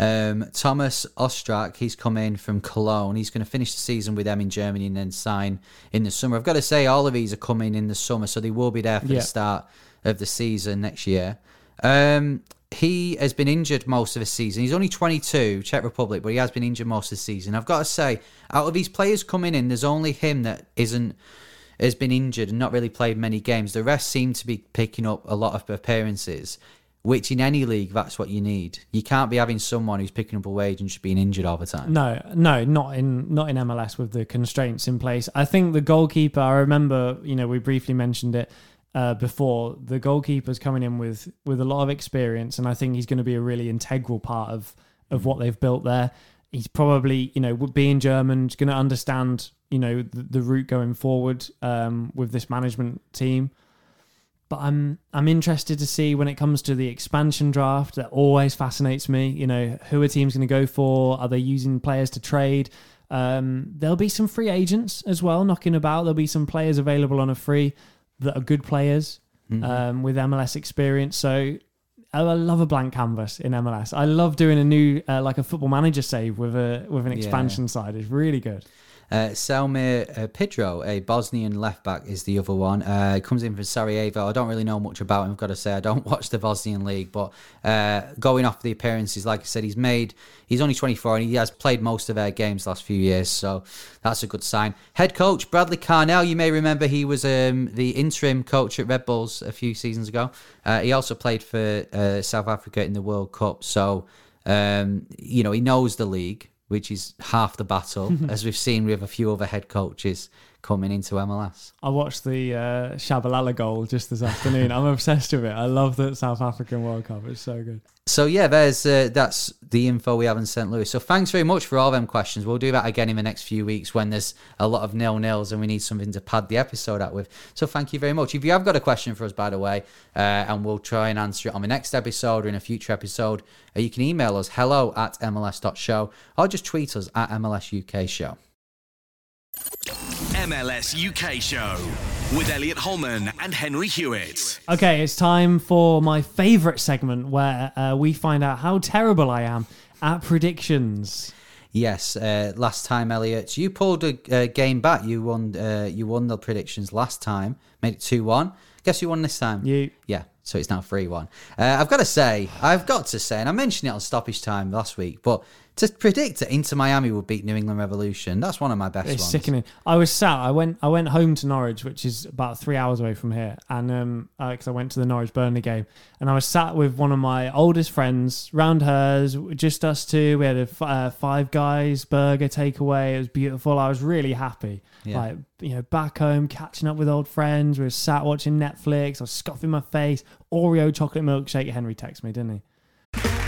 Um, Thomas Ostrak, he's come in from Cologne. He's going to finish the season with them in Germany and then sign in the summer. I've got to say, all of these are coming in the summer, so they will be there for Yeah. the start of the season next year. Um, he has been injured most of the season. He's only 22, Czech Republic, but he has been injured most of the season. I've got to say, out of these players coming in, there's only him that isn't has been injured and not really played many games. The rest seem to be picking up a lot of appearances, which in any league, that's what you need. You can't be having someone who's picking up a wage and just being injured all the time. No, no, not in not in MLS with the constraints in place. I think the goalkeeper. I remember, you know, we briefly mentioned it uh, before. The goalkeeper's coming in with with a lot of experience, and I think he's going to be a really integral part of of what they've built there. He's probably, you know, being German, going to understand, you know, the, the route going forward um, with this management team. But I'm I'm interested to see when it comes to the expansion draft. That always fascinates me. You know, who are teams going to go for? Are they using players to trade? Um, there'll be some free agents as well knocking about. There'll be some players available on a free that are good players um, with MLS experience. So I love a blank canvas in MLS. I love doing a new uh, like a football manager save with a with an Yeah. expansion side. It's really good. Uh, Selmir uh, Pidro, a Bosnian left back, is the other one. Uh, comes in from Sarajevo. I don't really know much about him. I've got to say, I don't watch the Bosnian league, but uh, going off the appearances, like I said, he's made. He's only 24 and he has played most of their games last few years, so that's a good sign. Head coach Bradley Carnell, you may remember he was um, the interim coach at Red Bulls a few seasons ago. Uh, he also played for uh, South Africa in the World Cup, so um, you know he knows the league which is half the battle, as we've seen with a few other head coaches coming into MLS. I watched the uh, Tshabalala goal just this afternoon. I'm obsessed with it. I love the South African World Cup. It's so good. So yeah, there's uh, that's the info we have in St. Louis. So thanks very much for all them questions. We'll do that again in the next few weeks when there's a lot of nil nils and we need something to pad the episode out with. So thank you very much. If you have got a question for us, by the way, uh, and we'll try and answer it on the next episode or in a future episode, uh, you can email us hello at mls.show or just tweet us at MLS UK show. MLS UK Show with Elliot Holman and Henry Hewitt. Okay, it's time for my favourite segment where uh, we find out how terrible I am at predictions. Yes, uh, last time, Elliot, you pulled a, a game back. You won. Uh, you won the predictions last time. Made it two one. Guess who won this time? You. Yeah. So it's now three one. Uh, I've got to say, I've got to say, and I mentioned it on stoppage time last week, but to predict that Inter Miami would beat New England Revolution, that's one of my best It's ones. sickening. I was sat. I went. I went home to Norwich, which is about three hours away from here, and um, because I went to the Norwich Burnley game, and I was sat with one of my oldest friends, round hers, just us two. We had a f- uh, five guys burger takeaway. It was beautiful. I was really happy. Yeah. Like you know, back home, catching up with old friends. We were sat watching Netflix. I was scoffing my face. Oreo chocolate milkshake. Henry texted me, didn't he?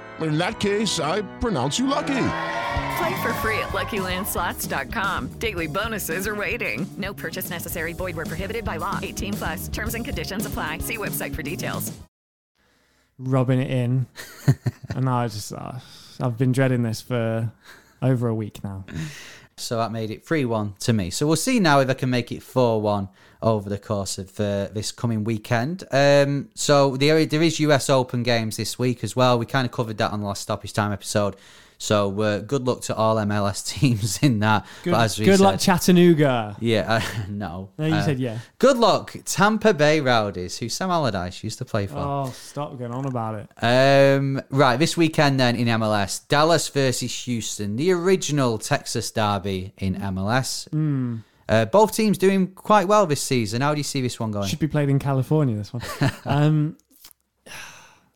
In that case, I pronounce you lucky. Play for free at LuckyLandSlots.com. Daily bonuses are waiting. No purchase necessary. Void where prohibited by law. 18 plus. Terms and conditions apply. See website for details. rubbing it in, and I just uh, I've been dreading this for over a week now. So that made it 3 1 to me. So we'll see now if I can make it 4 1 over the course of uh, this coming weekend. Um, so there, there is US Open games this week as well. We kind of covered that on the last stoppage time episode. So uh, good luck to all MLS teams in that. Good, but as we good said, luck, Chattanooga. Yeah, uh, no. No, you Uh, said yeah. Good luck, Tampa Bay Rowdies, who Sam Allardyce used to play for. Oh, stop going on about it. Um, right, this weekend then in MLS, Dallas versus Houston, the original Texas derby in MLS. Hmm. Uh, both teams doing quite well this season. How do you see this one going? Should be played in California. This one. um,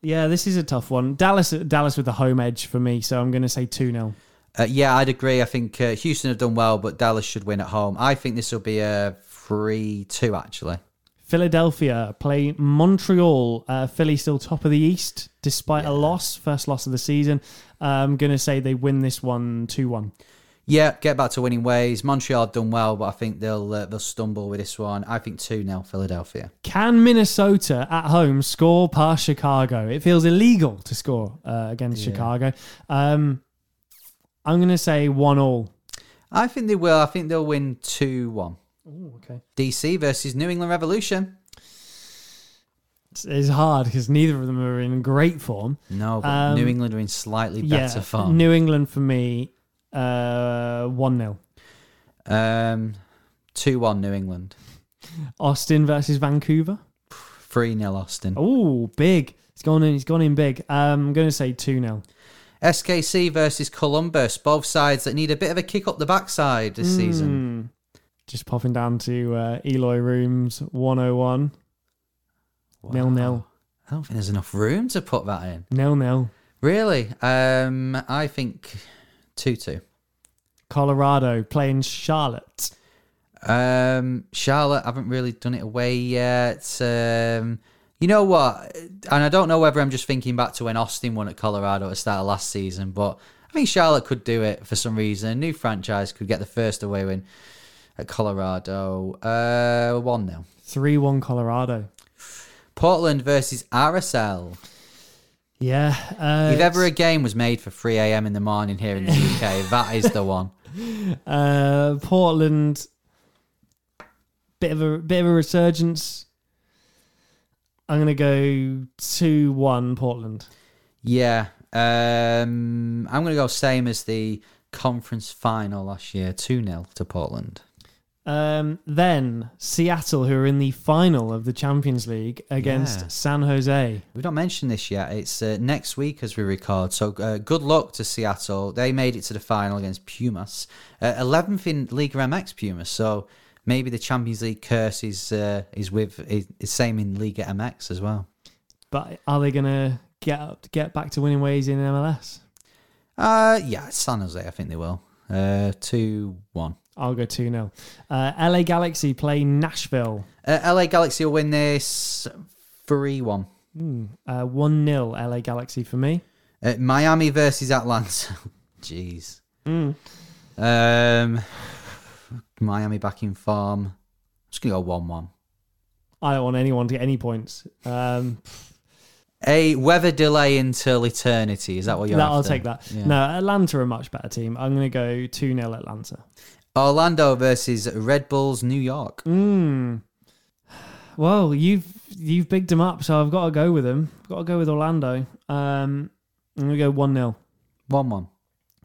yeah, this is a tough one. Dallas, Dallas with the home edge for me. So I'm going to say two 0 Uh, yeah, I'd agree. I think uh, Houston have done well, but Dallas should win at home. I think this will be a 3 2, actually. Philadelphia play Montreal. Uh, Philly still top of the East despite a loss, first loss of the season. Uh, I'm going to say they win this one 2 1. Yeah, get back to winning ways. Montreal done well, but I think they'll uh, they'll stumble with this one. I think 2 0 Philadelphia. Can Minnesota at home score past Chicago? It feels illegal to score uh, against Chicago. Um, I'm going to say 1 all. I think they will. I think they'll win 2 1. Oh, okay. DC versus New England Revolution. It's, it's hard because neither of them are in great form. No, but Um, New England are in slightly better yeah, form. New England for me, uh, 1 0. Um, 2 1 New England. Austin versus Vancouver. 3 0 Austin. Oh, big. He's gone in. He's gone in big. Um, I'm going to say 2 0. SKC versus Columbus. Both sides that need a bit of a kick up the backside this Hmm. season. Just popping down to uh, Eloy Rooms 101. Nil nil. I don't think there's enough room to put that in. Nil nil. Really? Um, I think Two two. Colorado playing Charlotte. Um, Charlotte haven't really done it away yet. Um, you know what? And I don't know whether I'm just thinking back to when Austin won at Colorado at the start of last season, but I think Charlotte could do it for some reason. A new franchise could get the first away win at Colorado. Uh, 1 0. 3 1 Colorado. Portland versus RSL. Yeah. Uh, if ever a game was made for 3 a.m. in the morning here in the UK, that is the one. Uh, Portland, bit of a bit of a resurgence. I'm gonna go two one Portland. Yeah, um, I'm going to go same as the conference final last year, two 0 to Portland. Um, then Seattle, who are in the final of the Champions League against Yeah. San Jose. We've not mentioned this yet. It's uh, next week as we record. So uh, good luck to Seattle. They made it to the final against Pumas, uh, eleventh in Liga MX Pumas. So maybe the Champions League curse is uh, is with is, is same in Liga MX as well. But are they gonna get up, get back to winning ways in MLS? Uh yeah, San Jose. I think they will. Uh, two one. I'll go 2 0. Uh, LA Galaxy play Nashville. Uh, LA Galaxy will win this three one. Hmm, uh, 1 0 LA Galaxy for me. Uh, Miami versus Atlanta. Jeez. Mm. Um, Miami back in form. I'm just gonna go one-one. I don't want anyone to get any points. Um, A weather delay until eternity. Is that what you're? that, I'll take that. Yeah. No, Atlanta are a much better team. I'm going to go 2 0 Atlanta. Orlando versus Red Bulls New York. Mm. Well, you've you've bigged them up, so I've got to go with them. I've got to go with Orlando. Um, I'm to go 1 0. One-one.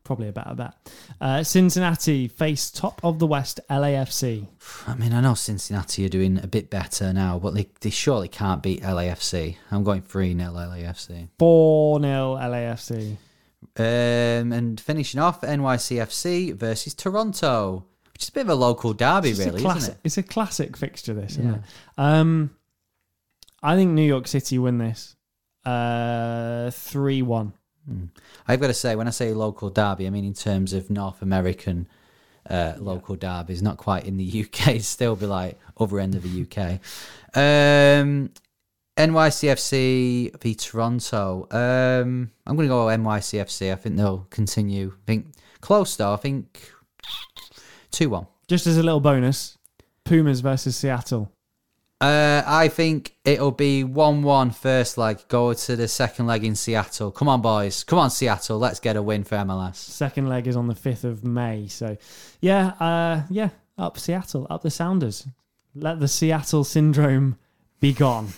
Probably a better bet. Uh, Cincinnati face top of the West LAFC. I mean, I know Cincinnati are doing a bit better now, but they, they surely can't beat LAFC. I'm going 3 0 LAFC. 4 0 LAFC. Um, and finishing off, NYCFC versus Toronto, which is a bit of a local derby, It's really, classic, isn't it? It's a classic fixture, this, isn't Yeah. it? Um, I think New York City win this uh, 3 1. Hmm. I've got to say, when I say local derby, I mean in terms of North American uh, local derbies, not quite in the UK. It'd still be like other end of the UK. Um, NYCFC v Toronto. Um, I'm going to go NYCFC. I think they'll continue. I think close though. I think two one. Just as a little bonus Pumas versus Seattle. Uh, I think it'll be 1 1 first leg. Go to the second leg in Seattle. Come on, boys. Come on, Seattle. Let's get a win for MLS. Second leg is on the 5th of May. So, yeah, uh, yeah, up Seattle, up the Sounders. Let the Seattle syndrome be gone.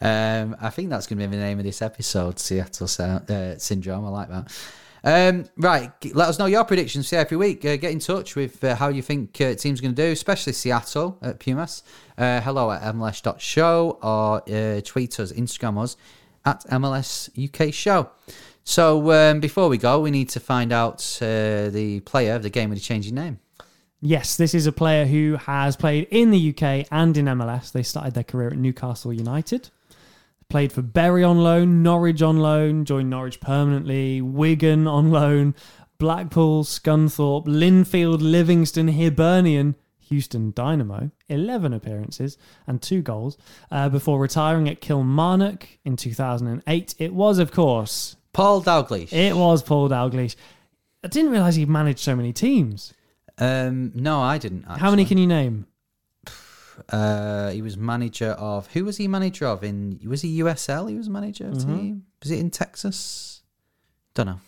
Um, I think that's going to be the name of this episode, Seattle uh, Syndrome. I like that. Um, right, let us know your predictions for every week. Uh, get in touch with uh, how you think uh, team's going to do, especially Seattle at Pumas. Uh, hello at MLS.show or uh, tweet us, Instagram us at MLS UK Show. So um, before we go, we need to find out uh, the player of the game with the changing name. Yes, this is a player who has played in the UK and in MLS. They started their career at Newcastle United. Played for Bury on loan, Norwich on loan, joined Norwich permanently, Wigan on loan, Blackpool, Scunthorpe, Linfield, Livingston, Hibernian, Houston Dynamo, 11 appearances and two goals uh, before retiring at Kilmarnock in 2008. It was, of course, Paul Dalglish. it was Paul Dalglish. I didn't realise he'd managed so many teams. Um, no, I didn't. Actually. How many can you name? Uh, he was manager of who was he manager of in was he USL? He was manager of Mhm. team. Was it in Texas? Don't know.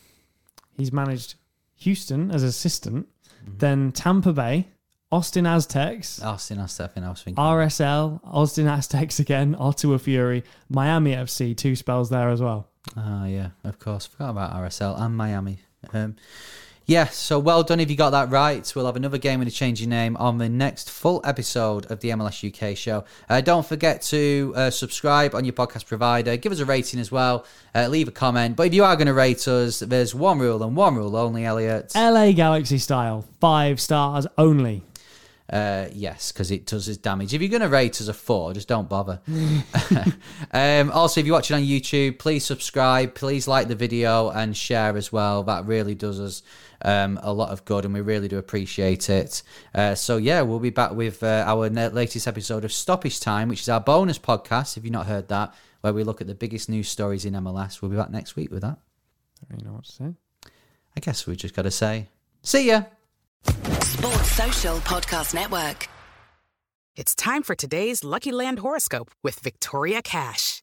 He's managed Houston as assistant, Mm-hmm. then Tampa Bay, Austin Aztex, Austin Aztex. I was thinking. RSL, Austin Aztex again, Ottawa Fury, Miami FC, two spells there as well. Ah, yeah, of course. Forgot about RSL and Miami. Um, yeah, so well done if you got that right. We'll have another game with a change your name on the next full episode of the MLS UK show. Uh, don't forget to uh, subscribe on your podcast provider. Give us a rating as well. Uh, leave a comment. But if you are going to rate us, there's one rule and one rule only, Elliot. LA Galaxy style, five stars only. Uh, yes, because it does us damage. If you're going to rate us a four, just don't bother. um, also, if you're watching on YouTube, please subscribe. Please like the video and share as well. That really does us um, a lot of good, and we really do appreciate it. Uh, so yeah, we'll be back with uh, our latest episode of Stoppage Time, which is our bonus podcast. If you've not heard that, where we look at the biggest news stories in MLS, we'll be back next week with that. I don't really know what to say. I guess we just got to say, see ya. Sports Social Podcast Network. It's time for today's Lucky Land horoscope with Victoria Cash.